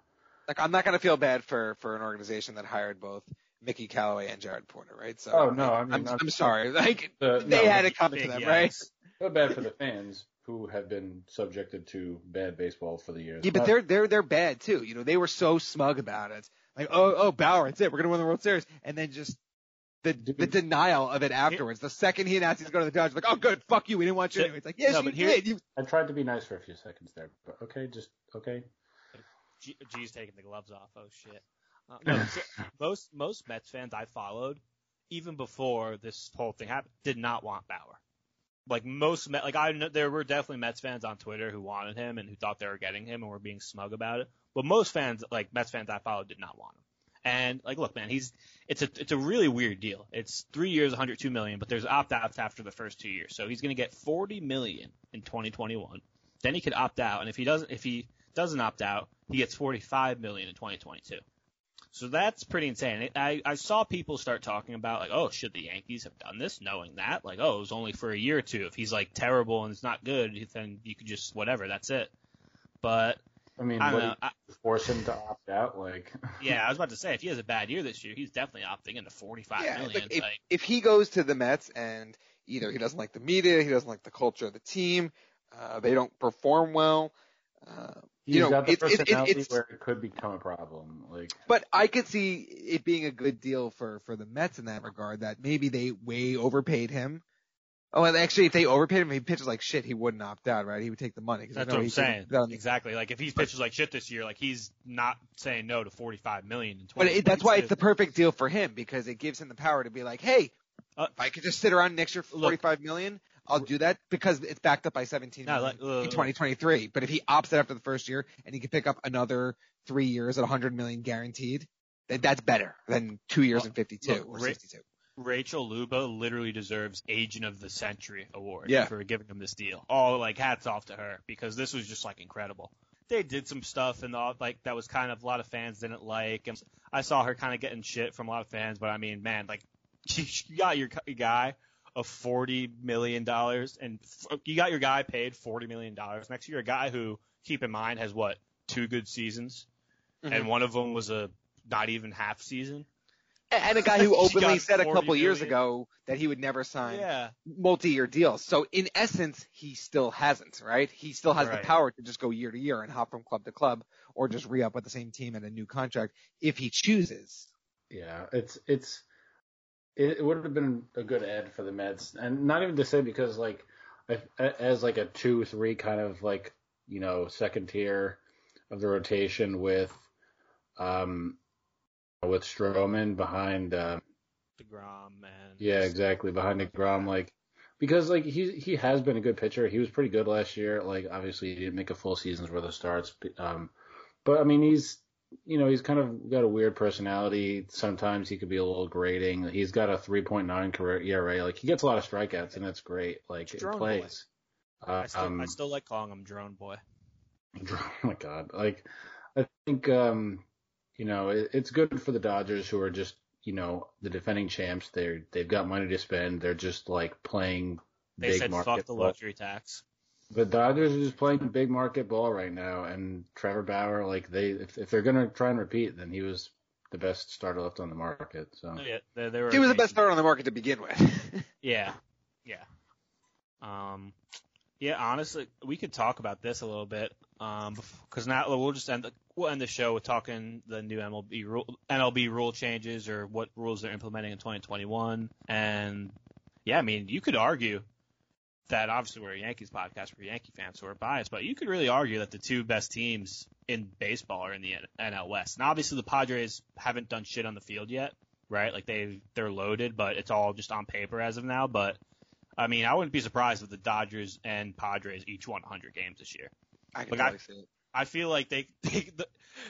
Speaker 4: Like I'm not going to feel bad for for an organization that hired both Mickey Callaway and Jared Porter, right? So
Speaker 1: Oh, no, I mean,
Speaker 4: I'm,
Speaker 1: I'm-
Speaker 4: I'm sorry. Like
Speaker 1: The,
Speaker 4: they
Speaker 1: no,
Speaker 4: had it coming to them,
Speaker 3: yes.
Speaker 4: right?
Speaker 1: Feel bad for the fans who have been subjected to bad baseball for the years.
Speaker 4: Yeah, but they're they're they're bad too. You know, they were so smug about it. Like, oh oh Bauer, it's it. We're gonna win the World Series, and then just the the denial of it afterwards. The second he announced he's going to the Dodgers, like, oh good, fuck you, we didn't want you
Speaker 3: So-
Speaker 4: anyway. It's like, yes,
Speaker 3: no,
Speaker 4: you
Speaker 3: but here-
Speaker 4: did. You
Speaker 1: I tried to be nice for a few seconds there, but okay, just okay.
Speaker 3: G- G's taking the gloves off. Oh shit. Uh, no, so most most Mets fans I followed, even before this whole thing happened, did not want Bauer. Like most Met, like I know there were definitely Mets fans on Twitter who wanted him and who thought they were getting him and were being smug about it. But most fans, like Mets fans I followed, did not want him. And like, look, man, he's it's a it's a really weird deal. It's three years, 102 million, but there's opt outs after the first two years, so he's going to get 40 million in 2021. Then he could opt out, and if he doesn't, if he doesn't opt out, he gets 45 million in 2022. So that's pretty insane. I, I saw people start talking about like, oh, should the Yankees have done this, knowing that? Like, oh, it was only for a year or two. If he's like terrible and it's not good, then you could just whatever. That's it. But
Speaker 1: I mean,
Speaker 3: I don't
Speaker 1: what,
Speaker 3: know. I,
Speaker 1: force him to opt out, like.
Speaker 3: yeah, I was about to say if he has a bad year this year, he's definitely opting into 45
Speaker 4: yeah,
Speaker 3: million.
Speaker 4: like, if,
Speaker 3: Like,
Speaker 4: if he goes to the Mets and either he doesn't like the media, he doesn't like the culture of the team, uh, they don't perform well. Uh,
Speaker 1: He's
Speaker 4: you know,
Speaker 1: got the
Speaker 4: it's- it's-
Speaker 1: personality
Speaker 4: it's-
Speaker 1: where it could become a problem. Like,
Speaker 4: But I could see it being a good deal for for the Mets in that regard. That maybe they way overpaid him. Oh, and actually, if they overpaid him, if he pitches like shit, he wouldn't opt out, right? He would take the money.
Speaker 3: that's what I'm saying. Exactly. Like if he pitches like shit this year, like he's not saying no to 45 million in 20.
Speaker 4: But it, that's why it's the perfect deal for him because it gives him the power to be like, hey,
Speaker 3: Uh,
Speaker 4: if I could just sit around next year for
Speaker 3: look-
Speaker 4: 45 million, I'll do that because it's backed up by 17
Speaker 3: No,
Speaker 4: million
Speaker 3: like, uh,
Speaker 4: in 2023. But if he opts out after the first year and he can pick up another three years at 100 million guaranteed, that, that's better than two years and 52
Speaker 3: look,
Speaker 4: or
Speaker 3: Ra-
Speaker 4: 62.
Speaker 3: Rachel Luba literally deserves Agent of the Century award
Speaker 4: Yeah.
Speaker 3: for giving him this deal. Oh, like hats off to her because this was just like incredible. They did some stuff and all, like that was kind of a lot of fans didn't like. And I saw her kind of getting shit from a lot of fans, but I mean, man, like you got your guy of forty million dollars, and f- you got your guy paid forty million dollars next year. A guy who, keep in mind, has what two good seasons,
Speaker 4: Mhm.
Speaker 3: and one of them was a not even half season.
Speaker 4: And a guy who openly said a
Speaker 3: 40
Speaker 4: couple years ago that he would never sign
Speaker 3: Yeah,
Speaker 4: multi-year deals. So in essence, he still hasn't, right? He still has
Speaker 3: Right.
Speaker 4: the power to just go year to year and hop from club to club or just re-up with the same team and a new contract if he chooses.
Speaker 1: Yeah, it's it's it, it would have been a good ad for the Mets, and not even to say because like if, as like a two three kind of like you know second tier of the rotation with um with Stroman behind um
Speaker 3: Degrom and
Speaker 1: yeah exactly behind Degrom like because like he he has been a good pitcher he was pretty good last year like obviously he didn't make a full season's worth of starts um but I mean he's you know, he's kind of got a weird personality. Sometimes he could be a little grating. He's got a 3.9 career ERA. Like he gets a lot of strikeouts, and that's great. Like it plays. Uh,
Speaker 3: I still,
Speaker 1: um,
Speaker 3: I still like calling him Drone Boy.
Speaker 1: oh my god! Like I think um, you know it, it's good for the Dodgers who are just you know, the defending champs. They're they've got money to spend. They're just like playing
Speaker 3: They
Speaker 1: big
Speaker 3: said
Speaker 1: market
Speaker 3: fuck the
Speaker 1: ball.
Speaker 3: luxury tax.
Speaker 1: The Dodgers are just playing big market ball right now, and Trevor Bauer, like they, if, if they're gonna try and repeat, then he was the best starter left on the market. So
Speaker 3: Yeah, they, they were
Speaker 4: He was the best starter on the market to begin with.
Speaker 3: Yeah, yeah. Um, yeah. Honestly, we could talk about this a little bit. Um, because now we'll just end the, we'll end the show with talking the new MLB rule MLB rule changes or what rules they're implementing in 2021. And yeah, I mean, you could argue that obviously we're a Yankees podcast, we're Yankee fans, so we're biased, but you could really argue that the two best teams in baseball are in the NL West. And obviously the Padres haven't done shit on the field yet, right? Like they they're loaded, but it's all just on paper as of now. But I mean, I wouldn't be surprised if the Dodgers and Padres each won 100 games this year.
Speaker 4: I can
Speaker 3: Like, I-
Speaker 4: see it.
Speaker 3: I feel like they, they the,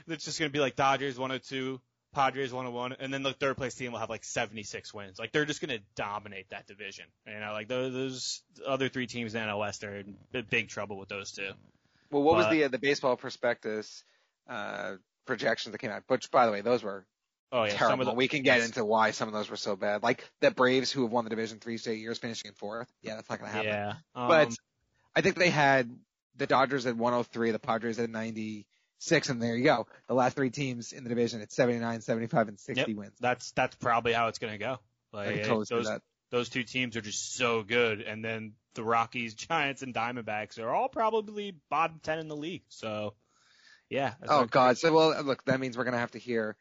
Speaker 3: it's just gonna be like Dodgers 102, Padres 101, and then the third place team will have like 76 wins. Like they're just gonna dominate that division. You know, like those, those other three teams in NL West are in big trouble with those two.
Speaker 4: Well, what was the uh, the baseball prospectus uh, projections that came out? Which, by the way, those were
Speaker 3: Oh yeah,
Speaker 4: terrible.
Speaker 3: some of the
Speaker 4: we can get
Speaker 3: yes.
Speaker 4: into why some of those were so bad. Like the Braves, who have won the division three straight years, finishing in fourth. Yeah, that's not going to happen.
Speaker 3: Yeah, um,
Speaker 4: But I think they had the Dodgers at 103, the Padres at 96, and there you go. The last three teams in the division at 79, 75, and 60 wins.
Speaker 3: that's that's probably how it's gonna go.
Speaker 4: I
Speaker 3: Like
Speaker 4: can totally see
Speaker 3: those
Speaker 4: that.
Speaker 3: those two teams are just so good, and then the Rockies, Giants, and Diamondbacks are all probably bottom ten in the league. So yeah. that's
Speaker 4: Oh
Speaker 3: not-
Speaker 4: God. So well, look, that means we're going to have to hear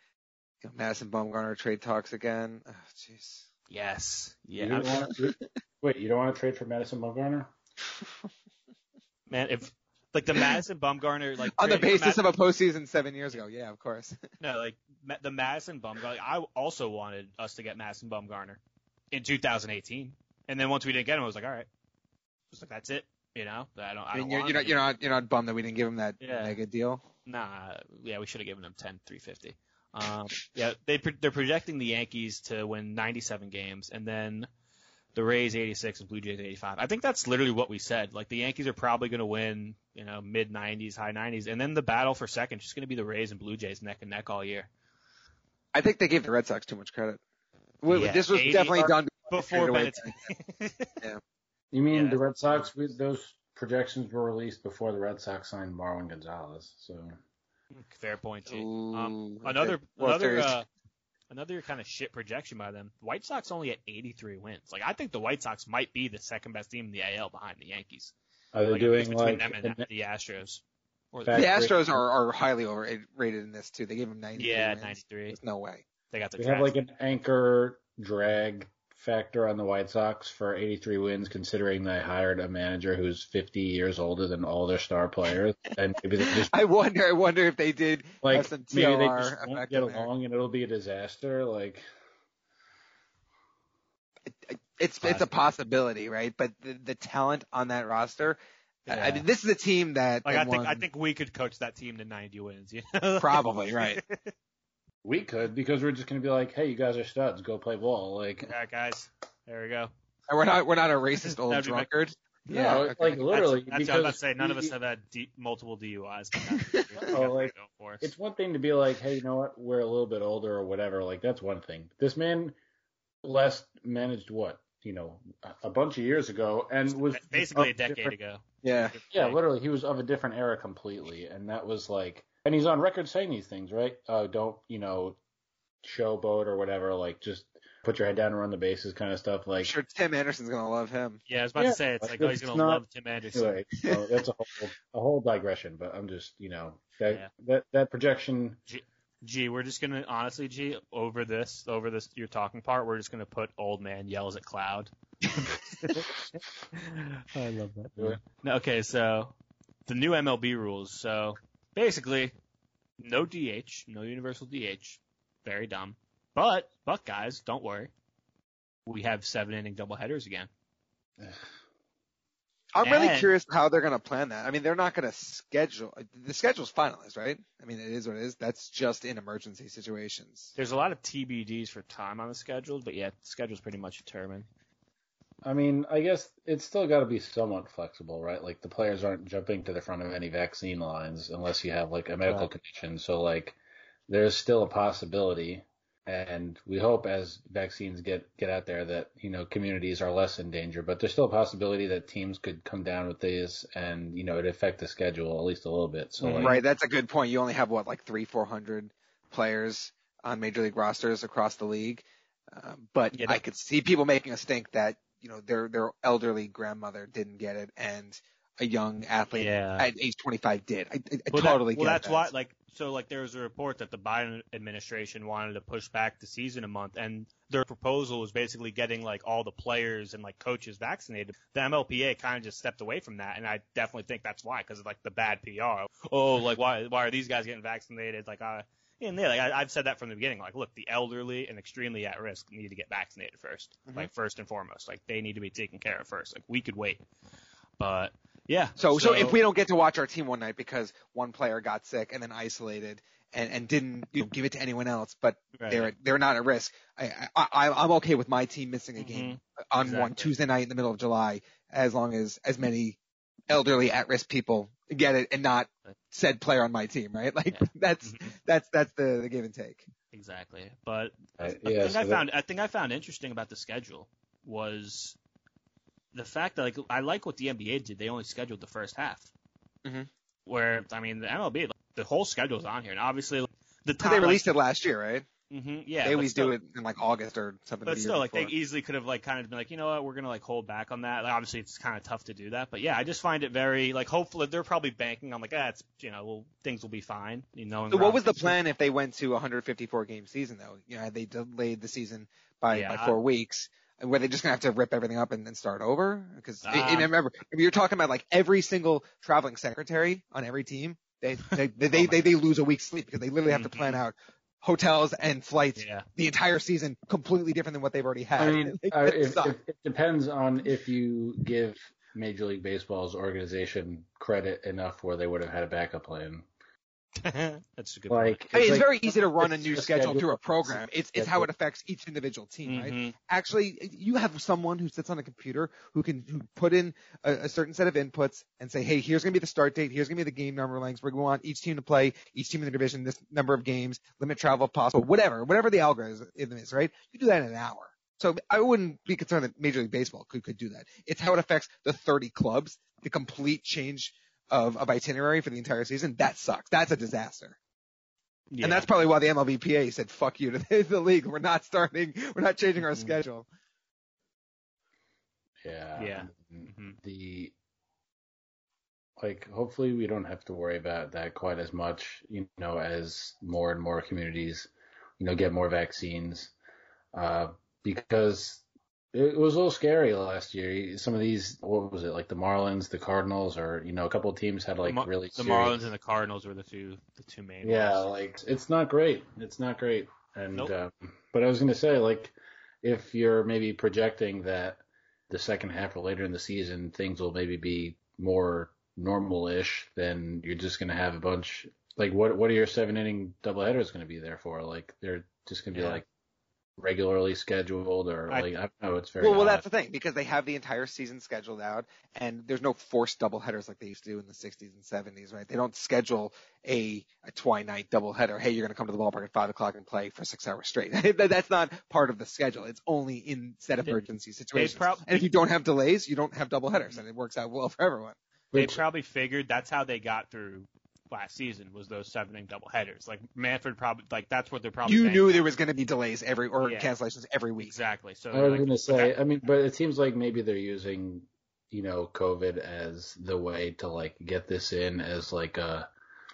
Speaker 4: you know, Madison Bumgarner trade talks again. Oh, jeez.
Speaker 3: Yes. Yeah.
Speaker 1: don't want- wait, you don't want to trade for Madison Bumgarner?
Speaker 3: Man, if like the Madison Bumgarner like
Speaker 4: On the basis of a postseason seven years ago, yeah, of course.
Speaker 3: no like the Madison Bumgarner. Like, I also wanted us to get Madison Bumgarner in 2018, and then once we didn't get him, I was like, all right, just like that's it. You know, I don't. I,
Speaker 4: mean,
Speaker 3: don't
Speaker 4: you're, you're not you're not you're not bummed that we didn't give him that
Speaker 3: Yeah.
Speaker 4: mega deal.
Speaker 3: Nah, yeah, we should have given him 10, 350. Um, yeah, they they're projecting the Yankees to win 97 games, and then the Rays 86 and Blue Jays 85. I think that's literally what we said. Like the Yankees are probably going to win, you know, mid 90s, high 90s, and then the battle for second is just going to be the Rays and Blue Jays neck and neck all year.
Speaker 4: I think they gave the Red Sox too much credit. W-
Speaker 3: Yeah,
Speaker 4: this was definitely done
Speaker 3: Before
Speaker 4: away.
Speaker 3: Benetetti.
Speaker 1: You mean
Speaker 3: Yeah.
Speaker 1: the Red Sox? Those projections were released before the Red Sox signed Marwin Gonzalez. So
Speaker 3: Fair point, too.
Speaker 4: Ooh,
Speaker 3: Um, another
Speaker 4: Well,
Speaker 3: another uh, another kind of shit projection by them. White Sox only at 83 wins. Like I think the White Sox might be the second best team in the AL behind the Yankees.
Speaker 1: are they
Speaker 3: Like,
Speaker 1: doing
Speaker 3: between
Speaker 1: like
Speaker 3: them and
Speaker 1: an-
Speaker 3: the Astros. Or
Speaker 1: Fact-
Speaker 4: the Astros are, are highly overrated in this too. They gave them 90.
Speaker 3: yeah,
Speaker 4: wins.
Speaker 3: 93.
Speaker 4: There's no way.
Speaker 3: They got the
Speaker 1: they have like an anchor drag factor on the White Sox for 83 wins, considering they hired a manager who's 50 years older than all their star players, and maybe they just
Speaker 4: I wonder. I wonder if they did
Speaker 1: like
Speaker 4: have some
Speaker 1: maybe they just won't get
Speaker 4: in there.
Speaker 1: along and it'll be a disaster. Like
Speaker 4: It's it's a possibility, right? But the, the talent on that roster. I- I mean, this is a team that
Speaker 3: like I
Speaker 4: that
Speaker 3: think I think we could coach that team to 90 wins. You know?
Speaker 4: probably right.
Speaker 1: we could because we're just gonna be like, hey, you guys are studs, go play ball. Like
Speaker 3: All right, guys. There we go.
Speaker 4: And we're not we're not a racist old
Speaker 3: That'd my-
Speaker 4: drunkard.
Speaker 1: no,
Speaker 4: Yeah, okay.
Speaker 1: like literally
Speaker 3: that's, that's what I was about to say. None of us have had D, multiple DUIs. We
Speaker 1: Oh, like,
Speaker 3: that going for us.
Speaker 1: It's one thing to be like, hey, you know what? We're a little bit older or whatever. Like that's one thing. This man last managed what? You know, a- a bunch of years ago, and was
Speaker 3: basically a decade ago.
Speaker 4: Yeah.
Speaker 1: Yeah, literally, he was of a different era completely, and that was like, and he's on record saying these things, right? Uh, don't you know, showboat or whatever. Like, just put your head down and run the bases, kind of stuff.
Speaker 4: I'm
Speaker 1: Like,
Speaker 4: sure Tim Anderson's gonna love him.
Speaker 3: Yeah, I was about
Speaker 1: Yeah,
Speaker 3: to say it's
Speaker 1: like,
Speaker 3: like, oh, he's gonna
Speaker 1: not-
Speaker 3: love Tim Anderson.
Speaker 1: anyway, so that's a whole, a whole digression. But I'm just, you know, that
Speaker 3: Yeah.
Speaker 1: that that projection.
Speaker 3: G, we're just gonna honestly, G, over this, over this, your talking part, we're just gonna put old man yells at cloud. I love that.
Speaker 1: Do it.
Speaker 3: No, okay, so the new MLB rules. So basically, no DH, no universal DH. Very dumb. But, but guys, don't worry. We have seven inning doubleheaders again.
Speaker 4: I'm really curious how they're gonna plan that. I mean, they're not gonna schedule the schedule's finalized, right? I mean, it is what it is. That's just in emergency situations.
Speaker 3: There's a lot of TBDs for time on the schedule, but yeah, the schedule's pretty much determined.
Speaker 1: I mean, I guess it's still got to be somewhat flexible, right? Like the players aren't jumping to the front of any vaccine lines unless you have like a medical
Speaker 3: Right.
Speaker 1: condition. So like, there's still a possibility. and we hope as vaccines get get out there that you know communities are less in danger. But there's still a possibility that teams could come down with this, and you know it affect the schedule at least a little bit. So like,
Speaker 4: right, that's a good point. You only have what like three, four hundred players on major league rosters across the league, uh, but
Speaker 3: Yeah,
Speaker 4: I could see people making a stink that you know their their elderly grandmother didn't get it and a young athlete
Speaker 3: Yeah.
Speaker 4: at age 25 did. I, I, I
Speaker 3: Well, that-
Speaker 4: totally
Speaker 3: well,
Speaker 4: get
Speaker 3: that's
Speaker 4: that.
Speaker 3: why, like, so, like, there was a report that the Biden administration wanted to push back the season a month, and their proposal was basically getting like all the players and like coaches vaccinated. The MLPA kind of just stepped away from that, and I definitely think that's why, because of like the bad PR. Oh, like why why are these guys getting vaccinated? Like, uh, and yeah, like I, I've said that from the beginning. Like, look, the elderly and extremely at risk need to get vaccinated 1st
Speaker 4: Mhm.
Speaker 3: like first and foremost. Like, they need to be taken care of first. Like, we could wait, but yeah.
Speaker 4: So, so if we don't get to watch our team one night because one player got sick and then isolated and, and didn't you know, give it to anyone else, but
Speaker 3: Right.
Speaker 4: they're they're not at risk, I, I I- I'm okay with my team missing a game on one Tuesday night in the middle of July as long as as many elderly at risk people get it and not said player on my team, right? Like
Speaker 3: Yeah.
Speaker 4: that's
Speaker 3: Mhm.
Speaker 4: that's that's the, the give and take.
Speaker 3: Exactly. But
Speaker 1: Uh,
Speaker 3: the
Speaker 1: yeah,
Speaker 3: thing
Speaker 1: so
Speaker 3: I
Speaker 1: that-
Speaker 3: found I think I found interesting about the schedule was the fact that like I like what the NBA did. They only scheduled the first half.
Speaker 4: Mhm.
Speaker 3: Where I mean the MLB, like, the whole schedule's on here, and obviously like, the
Speaker 4: Because
Speaker 3: top
Speaker 4: they released it last year, right?
Speaker 3: Hmm yeah,
Speaker 4: they always
Speaker 3: still,
Speaker 4: do it in like August or something.
Speaker 3: Like
Speaker 4: that.
Speaker 3: But
Speaker 4: still,
Speaker 3: like they easily could have like kind of been like, you know what, we're gonna like hold back on that. Like, obviously, it's kind of tough to do that, but yeah, I just find it very like hopefully they're probably banking on like, ah, it's you know, well, things will be fine. You know.
Speaker 4: So what was the plan if they went to a 154 game season though? You know, had they delayed the season by,
Speaker 3: Yeah,
Speaker 4: by
Speaker 3: I-
Speaker 4: four weeks. And Were they just gonna have to rip everything up and then start over? Because and remember, if you're talking about like every single traveling secretary on every team, they they they, they, they, they lose a week's sleep because they literally have to plan
Speaker 3: Mhm.
Speaker 4: out hotels and flights
Speaker 3: Yeah.
Speaker 4: the entire season completely different than what they've already had.
Speaker 1: I mean,
Speaker 4: Like,
Speaker 1: uh, if, if, it depends on if you give Major League Baseball's organization credit enough where they would have had a backup plan.
Speaker 3: That's a good point.
Speaker 4: I mean, it's
Speaker 1: like-
Speaker 4: very easy to run a new schedule
Speaker 1: schedule.
Speaker 4: through a program. It's it's how it affects each individual team, right?
Speaker 3: Mhm.
Speaker 4: actually you have someone who sits on a computer who can who put in a, a certain set of inputs and say, hey, here's going to be the start date, here's going to be the game number lengths. We want each team to play, each team in the division, this number of games, limit travel if possible, whatever, whatever the algorithm is, right? You do that in an hour. So I wouldn't be concerned that Major League Baseball could, could do that. It's how it affects the 30 clubs, the complete change of, of itinerary for the entire season. That sucks. That's a disaster.
Speaker 3: Yeah.
Speaker 4: And that's probably why the MLBPA said, fuck you to the, the league. We're not starting, we're not changing our
Speaker 3: Mhm.
Speaker 4: schedule.
Speaker 1: Yeah.
Speaker 3: Yeah.
Speaker 1: and
Speaker 3: Mhm.
Speaker 1: The like, hopefully, we don't have to worry about that quite as much. You know, as more and more communities, you know, get more vaccines, uh, because it was a little scary last year. Some of these, what was it, like the Marlins, the Cardinals, or you know, a couple of teams had like
Speaker 3: the, Mar-
Speaker 1: really
Speaker 3: the
Speaker 1: serious-
Speaker 3: Marlins and the Cardinals were the two the two main
Speaker 1: Yeah,
Speaker 3: ones.
Speaker 1: like it's not great. It's not great. And
Speaker 3: Nope.
Speaker 1: uh, but I was gonna say, like, if you're maybe projecting that the second half or later in the season things will maybe be more normal-ish, then you're just gonna have a bunch. Like, what what are your seven inning doubleheaders gonna be there for? Like, they're just gonna be
Speaker 3: Yeah.
Speaker 1: like regularly scheduled, or
Speaker 3: I-
Speaker 1: like I don't know. It's very
Speaker 4: Well, well,
Speaker 1: odd.
Speaker 4: that's the thing because they have the entire season scheduled out, and there's no forced doubleheaders like they used to do in the 60s and 70s, right? They don't schedule a a twilight doubleheader. Hey, you're going to come to the ballpark at five o'clock and play for six hours straight. That's not part of the schedule. It's only in set
Speaker 3: They-
Speaker 4: emergency situations.
Speaker 3: prob-
Speaker 4: and if you don't have delays, you don't have doubleheaders, and it works out well for everyone.
Speaker 3: They probably figured that's how they got through last season was those seven inning double headers. Like Manfred probably like that's what they're probably
Speaker 4: You knew
Speaker 3: on.
Speaker 4: there was going to be delays every or
Speaker 3: Yeah.
Speaker 4: cancellations every week.
Speaker 3: exactly. So
Speaker 1: I was
Speaker 3: like,
Speaker 1: gonna say,
Speaker 3: okay.
Speaker 1: I mean, but it seems like maybe they're using, you know, COVID as the way to like get this in as like a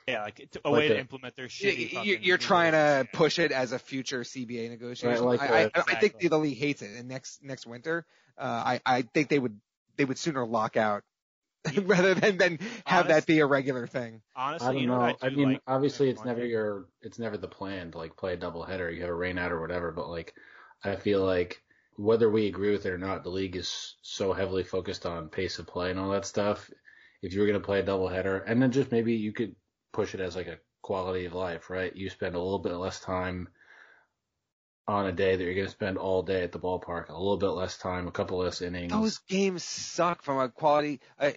Speaker 3: yeah, like it's a
Speaker 1: like
Speaker 3: way to implement their
Speaker 4: You-
Speaker 3: shitty.
Speaker 4: you-
Speaker 3: fucking
Speaker 4: You're trying
Speaker 3: rules.
Speaker 4: to push it as a future CBA negotiation.
Speaker 1: Right, like,
Speaker 4: I, I,
Speaker 1: uh,
Speaker 4: I think the league hates it. And next next winter, uh, I I think they would they would sooner lock out rather than than have that be a regular thing.
Speaker 3: Honestly,
Speaker 1: I don't
Speaker 3: you
Speaker 1: know.
Speaker 3: know,
Speaker 1: I,
Speaker 3: do
Speaker 1: mean,
Speaker 3: like?
Speaker 1: obviously, it's never your, it's never the plan to like play a double doubleheader. You have a rain out or whatever. But like, I feel like whether we agree with it or not, the league is so heavily focused on pace of play and all that stuff. If you were going to play a doubleheader, and then just maybe you could push it as like a quality of life, right? You spend a little bit less time on a day that you're going to spend all day at the ballpark, a little bit less time, a couple less innings.
Speaker 4: Those games suck from a quality. Uh,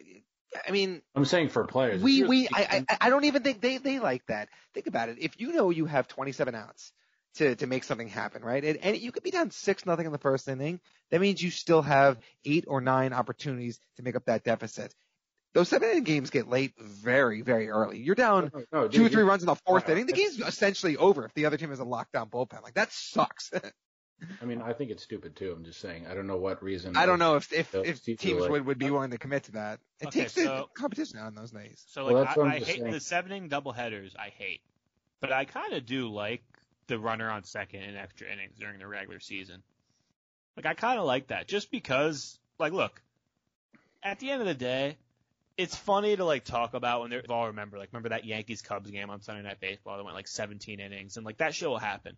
Speaker 4: I mean,
Speaker 1: I'm saying for players.
Speaker 4: we we I, I I don't even think they they like that. Think about it. If you know you have 27 outs to, to make something happen, right? And, and you could be down six nothing in the first inning. That means you still have eight or nine opportunities to make up that deficit. Those seven inning games get late very, very early. You're down
Speaker 1: No, no,
Speaker 4: two or three runs in the fourth inning. The game's essentially over if the other team has a lockdown bullpen. Like that sucks.
Speaker 1: I mean, I think it's stupid too. I'm just saying. I don't know what reason.
Speaker 4: I don't know if if,
Speaker 1: Those
Speaker 4: if
Speaker 1: teams like-
Speaker 4: would, would be willing to commit to that. It
Speaker 3: Okay,
Speaker 4: takes the
Speaker 3: so-
Speaker 4: competition on those days.
Speaker 3: So like
Speaker 1: that's what
Speaker 3: I,
Speaker 1: I'm
Speaker 3: I
Speaker 1: just
Speaker 3: hate
Speaker 1: saying.
Speaker 3: the seven inning doubleheaders. I hate, but I kind of do like the runner on second in extra innings during the regular season. Like I kind of like that, just because. Like, look, at the end of the day, it's funny to like talk about when they're all remember like remember that Yankees Cubs game on Sunday Night Baseball that went like 17 innings and like that shit will happen.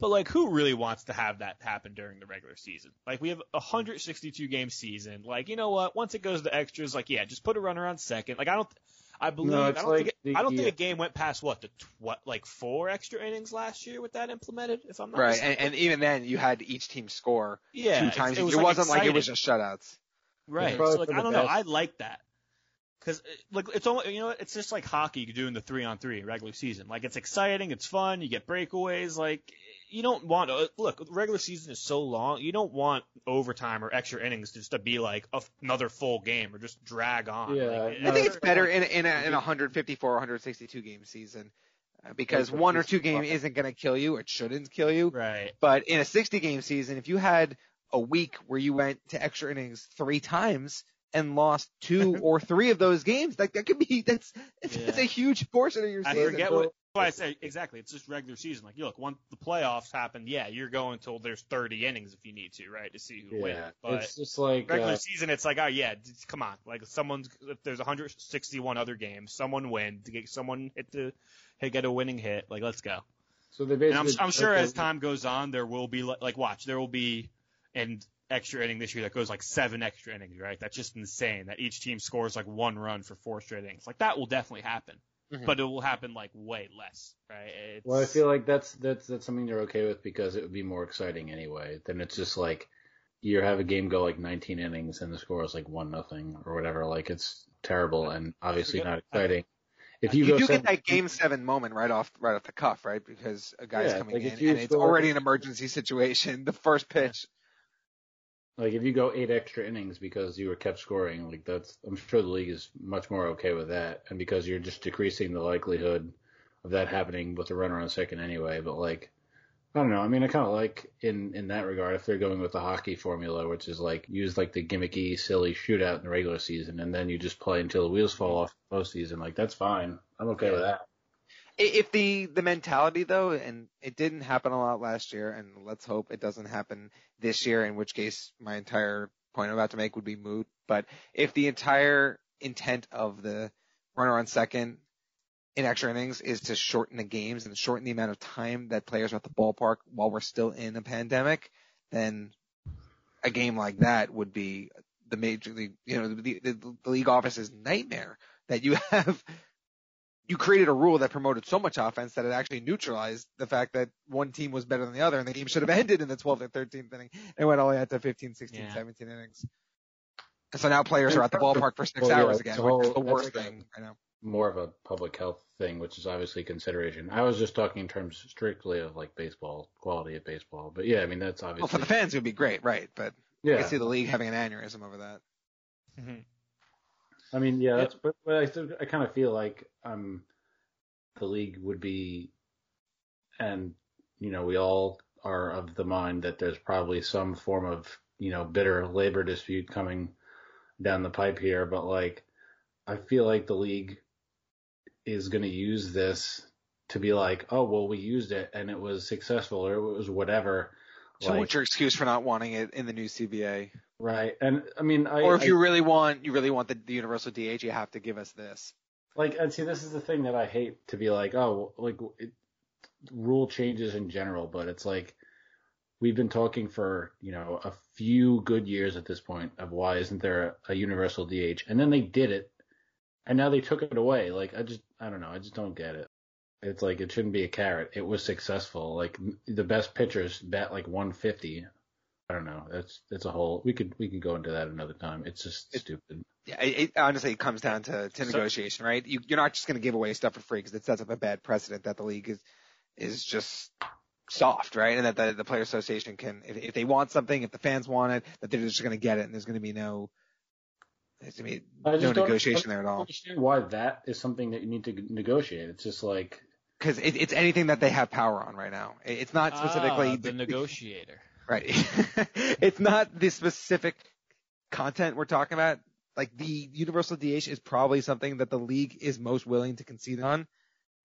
Speaker 3: But like, who really wants to have that happen during the regular season? Like, we have a 162 game season. Like, you know what? Once it goes to extras, like, yeah, just put a runner on second. Like, I don't, I believe,
Speaker 1: No,
Speaker 3: I don't
Speaker 1: like
Speaker 3: think,
Speaker 1: the-
Speaker 3: I don't
Speaker 1: the-
Speaker 3: think a game went past what the what like four extra innings last year with that implemented. If I'm not
Speaker 4: Right, and, and even then you had each team score
Speaker 3: yeah,
Speaker 4: two times.
Speaker 3: It,
Speaker 4: It,
Speaker 3: was,
Speaker 4: wasn't like it was
Speaker 3: exciting.
Speaker 4: just shutouts.
Speaker 3: Right. So like I don't know. I like that. Cause uh, like it's almost you know what? It's just like hockey doing the three on three regular season. Like it's exciting, it's fun. You get breakaways. Like you don't want uh, look. Regular season is so long. You don't want overtime or extra innings just to be like a, another full game or just drag on.
Speaker 1: Yeah,
Speaker 3: Like,
Speaker 1: no,
Speaker 4: I think it's
Speaker 1: that's-
Speaker 4: better in in a, in a 154 or 162 game season uh, because one or two game
Speaker 1: fun.
Speaker 4: isn't going to kill you. It shouldn't kill you.
Speaker 3: Right.
Speaker 4: But in a 60 game season, if you had a week where you went to extra innings three times and lost two or three of those games, like that could be that's that's
Speaker 3: Yeah.
Speaker 4: a huge portion of your
Speaker 3: I
Speaker 4: season.
Speaker 3: forget
Speaker 1: so-
Speaker 3: what. Why I say exactly. It's just regular season. Like, you look, once the playoffs happen, yeah, you're going till there's 30 innings if you need to, right, to see who wins.
Speaker 1: Yeah,
Speaker 3: But
Speaker 1: it's just like
Speaker 3: regular
Speaker 1: uh,
Speaker 3: season, it's like, oh yeah, come on. Like someone's if there's 161 other games, someone win to get someone hit the hit get a winning hit. Like let's go.
Speaker 1: so they
Speaker 3: And
Speaker 1: basically.
Speaker 3: I'm, I'm sure as time goes on, there will be like watch there will be an extra inning this year that goes like seven extra innings, right? That's just insane. That each team scores like one run for four straight innings. Like that will definitely happen,
Speaker 4: Mhm.
Speaker 3: but it will happen like way less, right? It's,
Speaker 1: Well, I feel like that's that's that's something you're okay with because it would be more exciting anyway. Then it's just like you have a game go like 19 innings and the score is like one nothing or whatever. Like it's terrible and obviously not exciting. If you,
Speaker 4: you do
Speaker 1: seven-
Speaker 4: get that game seven moment right off right off the cuff, right? Because a guy's
Speaker 1: Yeah,
Speaker 4: coming
Speaker 1: like,
Speaker 4: in and it's already an emergency situation. The first pitch.
Speaker 1: Like if you go eight extra innings because you were kept scoring, like that's I'm sure the league is much more okay with that, and because you're just decreasing the likelihood of that happening with a runner on second anyway. But like I don't know, I mean I kind of like in in that regard if they're going with the hockey formula, which is like use like the gimmicky silly shootout in the regular season, and then you just play until the wheels fall off postseason. Like that's fine, I'm okay with that.
Speaker 4: If the the mentality though, and it didn't happen a lot last year, and let's hope it doesn't happen this year. In which case, my entire point I'm about to make would be moot. But if the entire intent of the runner on second in extra innings is to shorten the games and shorten the amount of time that players are at the ballpark while we're still in a pandemic, then a game like that would be the major league, you know, the, the, the league office's nightmare that you have you created a rule that promoted so much offense that it actually neutralized the fact that one team was better than the other and the game should have ended in the 12th or 13th inning and went all the way out to 15, 16,
Speaker 3: Yeah.
Speaker 4: 17 innings. And so now players are at the ballpark for six
Speaker 1: Well,
Speaker 4: hours
Speaker 1: it's
Speaker 4: again,
Speaker 1: a
Speaker 4: which is the worst
Speaker 1: like
Speaker 4: thing. I know.
Speaker 1: More of a public health thing, which is obviously consideration. I was just talking in terms strictly of like baseball quality of baseball, but yeah, I mean that's obviously
Speaker 4: Well, for the fans, it would be great, right? But I
Speaker 1: yeah.
Speaker 4: can see the league having an aneurysm over that.
Speaker 3: Mhm.
Speaker 1: I mean, yeah, that's but, but I I kind of feel like um the league would be, and you know, we all are of the mind that there's probably some form of you know bitter labor dispute coming down the pipe here, but like I feel like the league is going to use this to be like, oh well, we used it and it was successful or it was whatever.
Speaker 4: So
Speaker 1: Like,
Speaker 4: what's your excuse for not wanting it in the new CBA?
Speaker 1: Right, and I mean, I,
Speaker 4: Or if
Speaker 1: I-
Speaker 4: you really want, you really want the, the universal DH, you have to give us this.
Speaker 1: Like, and see, this is the thing that I hate to be like, oh, like it, rule changes in general, but it's like we've been talking for you know a few good years at this point of why isn't there a, a universal DH, and then they did it, and now they took it away. Like, I just, I don't know, I just don't get it. It's like it shouldn't be a carrot. It was successful. Like the best pitchers bat like 150. I don't know. That's that's a whole. We could we could go into that another time. It's just
Speaker 4: It-
Speaker 1: stupid.
Speaker 4: Yeah, it, it honestly it comes down to, to
Speaker 3: So-
Speaker 4: negotiation, right? You, you're not just going to give away stuff for free because it sets up a bad precedent that the league is is just soft, right? And that the, the player association can, if, if they want something, if the fans want it, that they're just going to get it, and there's going to be no, there's going to be no
Speaker 1: just don't-
Speaker 4: negotiation
Speaker 1: I
Speaker 4: there at
Speaker 1: don't
Speaker 4: all.
Speaker 1: understand why that is something that you need to negotiate. It's just like
Speaker 4: Because it, it's anything that they have power on right now. It- It's not specifically
Speaker 3: Ah, the negotiator.
Speaker 4: Right. it's not the specific content we're talking about. Like the universal DH is probably something that the league is most willing to concede on,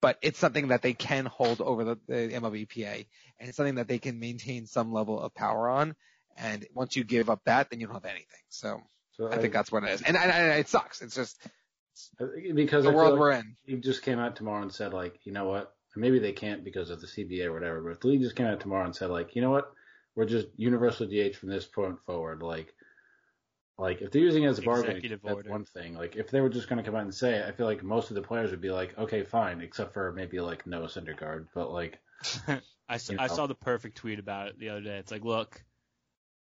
Speaker 4: but it's something that they can hold over the, the MLBPA and it's something that they can maintain some level of power on. And once you give up that, then you don't have anything. So
Speaker 1: so
Speaker 4: I think that's what it is. And, and, and it sucks. It's just
Speaker 1: because
Speaker 4: the
Speaker 1: I
Speaker 4: world
Speaker 1: like
Speaker 4: we're in.
Speaker 1: league just came out tomorrow and said like, you know what? Maybe they can't because of the CBA or whatever. But if the league just came out tomorrow and said like, you know what? We're just universal DH from this point forward. Like, like if they're using it as a bargaining, that's
Speaker 3: order.
Speaker 1: one thing. Like if they were just going to come out and say, it, I feel like most of the players would be like, okay, fine, except for maybe like Noah Syndergaard. But like,
Speaker 3: I, s-
Speaker 1: You
Speaker 3: I saw the perfect tweet about it the other day. It's like, look,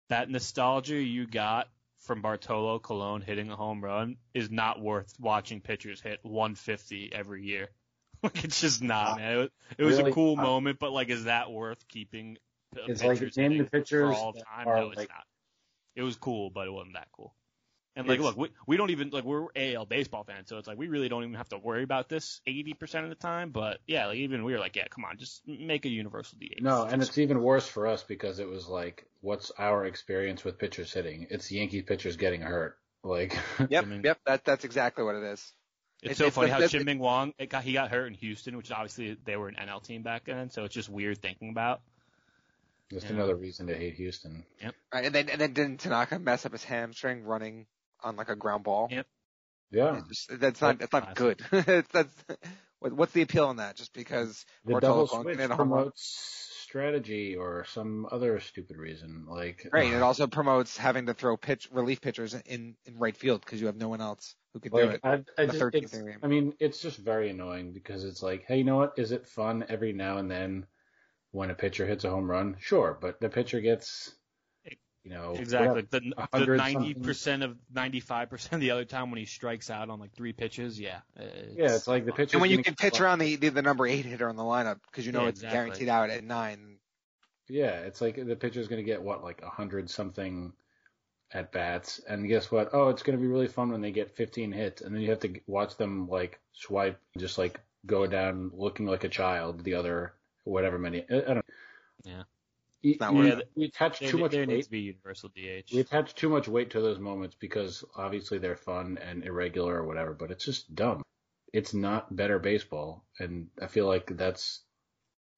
Speaker 3: that nostalgia you got from Bartolo Colon hitting a home run is not worth watching pitchers hit 150 every year. Like it's just not, man. It was, it was
Speaker 1: Really?
Speaker 3: a cool
Speaker 1: Uh,
Speaker 3: moment, but like, is that worth keeping
Speaker 1: It's like
Speaker 3: pitchers
Speaker 1: name the
Speaker 3: hitting
Speaker 1: pitchers
Speaker 3: for all
Speaker 1: that
Speaker 3: time?
Speaker 1: are,
Speaker 3: No, it's
Speaker 1: like-
Speaker 3: not. It was cool, but it wasn't that cool. And like, look, we we don't even like we're AL baseball fans, so it's like we really don't even have to worry about this 80% of the time. But yeah, like even we were like, yeah, come on, just make a universal DH.
Speaker 1: no, and it's even worse for us because it was like, what's our experience with pitchers hitting? It's Yankee pitchers getting hurt. Like,
Speaker 4: Yep.
Speaker 3: I mean-
Speaker 4: Yep. That, that's exactly what it is.
Speaker 3: It's,
Speaker 4: It's-
Speaker 3: so
Speaker 4: it's
Speaker 3: funny
Speaker 4: the-
Speaker 3: how
Speaker 4: the-
Speaker 3: Chim Ming Wong it got, he got hurt in Houston, which obviously they were an NL team back then, so it's just weird thinking about.
Speaker 1: Just
Speaker 3: Yeah.
Speaker 1: another reason to hate Houston. Yep.
Speaker 4: Right. And then, and then didn't Tanaka mess up his hamstring running on like a ground ball?
Speaker 3: Yep.
Speaker 1: Yeah.
Speaker 4: Just- that's not that's not good. It's- that's what's the appeal on that? Just because
Speaker 1: The
Speaker 4: Bartolo
Speaker 1: double switch
Speaker 4: can hit a home run?
Speaker 1: promotes strategy or some other stupid reason. Like,
Speaker 4: Right. and It uh, also promotes having to throw pitch relief pitchers in in right field because you have no one else who could do it.
Speaker 1: I, I just,
Speaker 4: 13th
Speaker 1: it's,
Speaker 4: inning.
Speaker 1: I mean, it's just very annoying because it's like, hey, you know what? Is it fun every now and then when a pitcher hits a home run? Sure, but the pitcher gets, you know,
Speaker 3: Exactly.
Speaker 1: whatever.
Speaker 3: The,
Speaker 1: a
Speaker 3: the
Speaker 1: hundred
Speaker 3: ninety
Speaker 1: something.
Speaker 3: percent of ninety five percent the other time when he strikes out on like three pitches, yeah.
Speaker 1: Yeah, it's like the pitcher.
Speaker 4: And when you can pitch around the, the the number eight hitter on the lineup because you know
Speaker 3: Yeah,
Speaker 4: it's
Speaker 3: exactly.
Speaker 4: guaranteed out at nine.
Speaker 1: Yeah, it's like the pitcher's going to get what, like a hundred something at bats, and guess what? Oh, it's going to be really fun when they get 15 hits, and then you have to watch them like swipe, just like go down looking like a child. The other whatever many, I I don't.
Speaker 3: Yeah.
Speaker 1: You,
Speaker 4: not
Speaker 1: you- we, we attach
Speaker 3: There,
Speaker 1: too much
Speaker 3: there needs
Speaker 1: weight.
Speaker 3: to be universal DH.
Speaker 1: We attach too much weight to those moments because obviously they're fun and irregular or whatever, but it's just dumb. It's not better baseball, and I feel like that's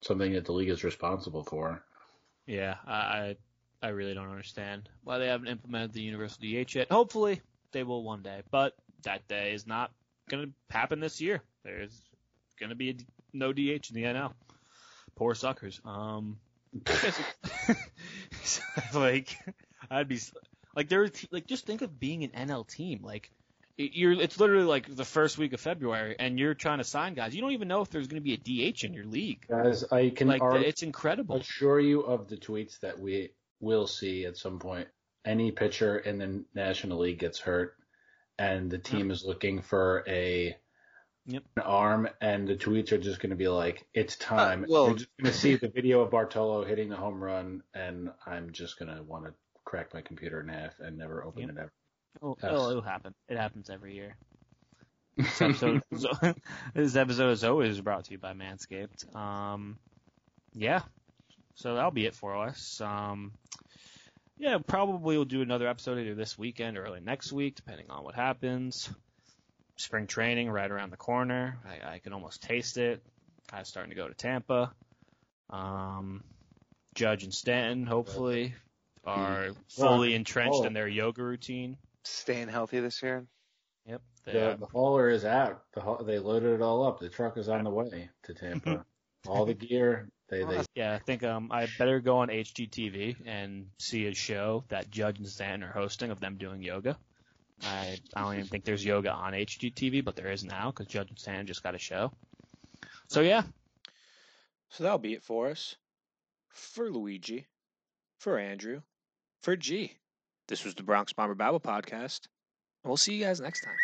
Speaker 1: something that the league is responsible for.
Speaker 3: Yeah, I I I really don't understand why they haven't implemented the universal DH yet. Hopefully they will one day, but that day is not going to happen this year. There's going to be a, D- no DH in the NL. Poor suckers. Um, like I'd be like there like just think of being an NL team like. You're, it's literally like the first week of February, and you're trying to sign guys. You don't even know if there's going to be a DH in your league.
Speaker 1: Guys, I can
Speaker 3: Like,
Speaker 1: already
Speaker 3: it's incredible.
Speaker 1: assure you of the tweets that we will see at some point. Any pitcher in the National League gets hurt, and the team is looking for a
Speaker 3: Yep.
Speaker 1: an arm, and the tweets are just going to be like, "It's time."
Speaker 4: Uh, well-
Speaker 1: You're just going to see the video of Bartolo hitting the home run, and I'm just going to want to crack my computer in half and never open
Speaker 3: Yep.
Speaker 1: it ever.
Speaker 3: It'll,
Speaker 1: Yes.
Speaker 3: it'll, it'll happen. It happens every year. This episode, this episode is always brought to you by Manscaped. Um, yeah, so that'll be it for us. Um, yeah, probably we'll do another episode either this weekend or early next week, depending on what happens. Spring training right around the corner. I, I can almost taste it. Guys starting to go to Tampa. Um, Judge and Stanton hopefully are fully entrenched in their yoga routine.
Speaker 4: Staying healthy this year.
Speaker 3: Yep.
Speaker 1: The,
Speaker 3: They,
Speaker 1: the hauler is out. The haul- they loaded it all up. The truck is on the way to Tampa. all the gear. They they
Speaker 3: yeah, I think um, I better go on HGTV and see a show that Judge and Stanton are hosting of them doing yoga. I, I don't even think there's yoga on HGTV, but there is now because Judge and Stanton just got a show. So yeah,
Speaker 2: So that'll be it for us. For Luigi, for Andrew, for G. This was the Bronx Bomber Babble podcast, and we'll see you guys next time.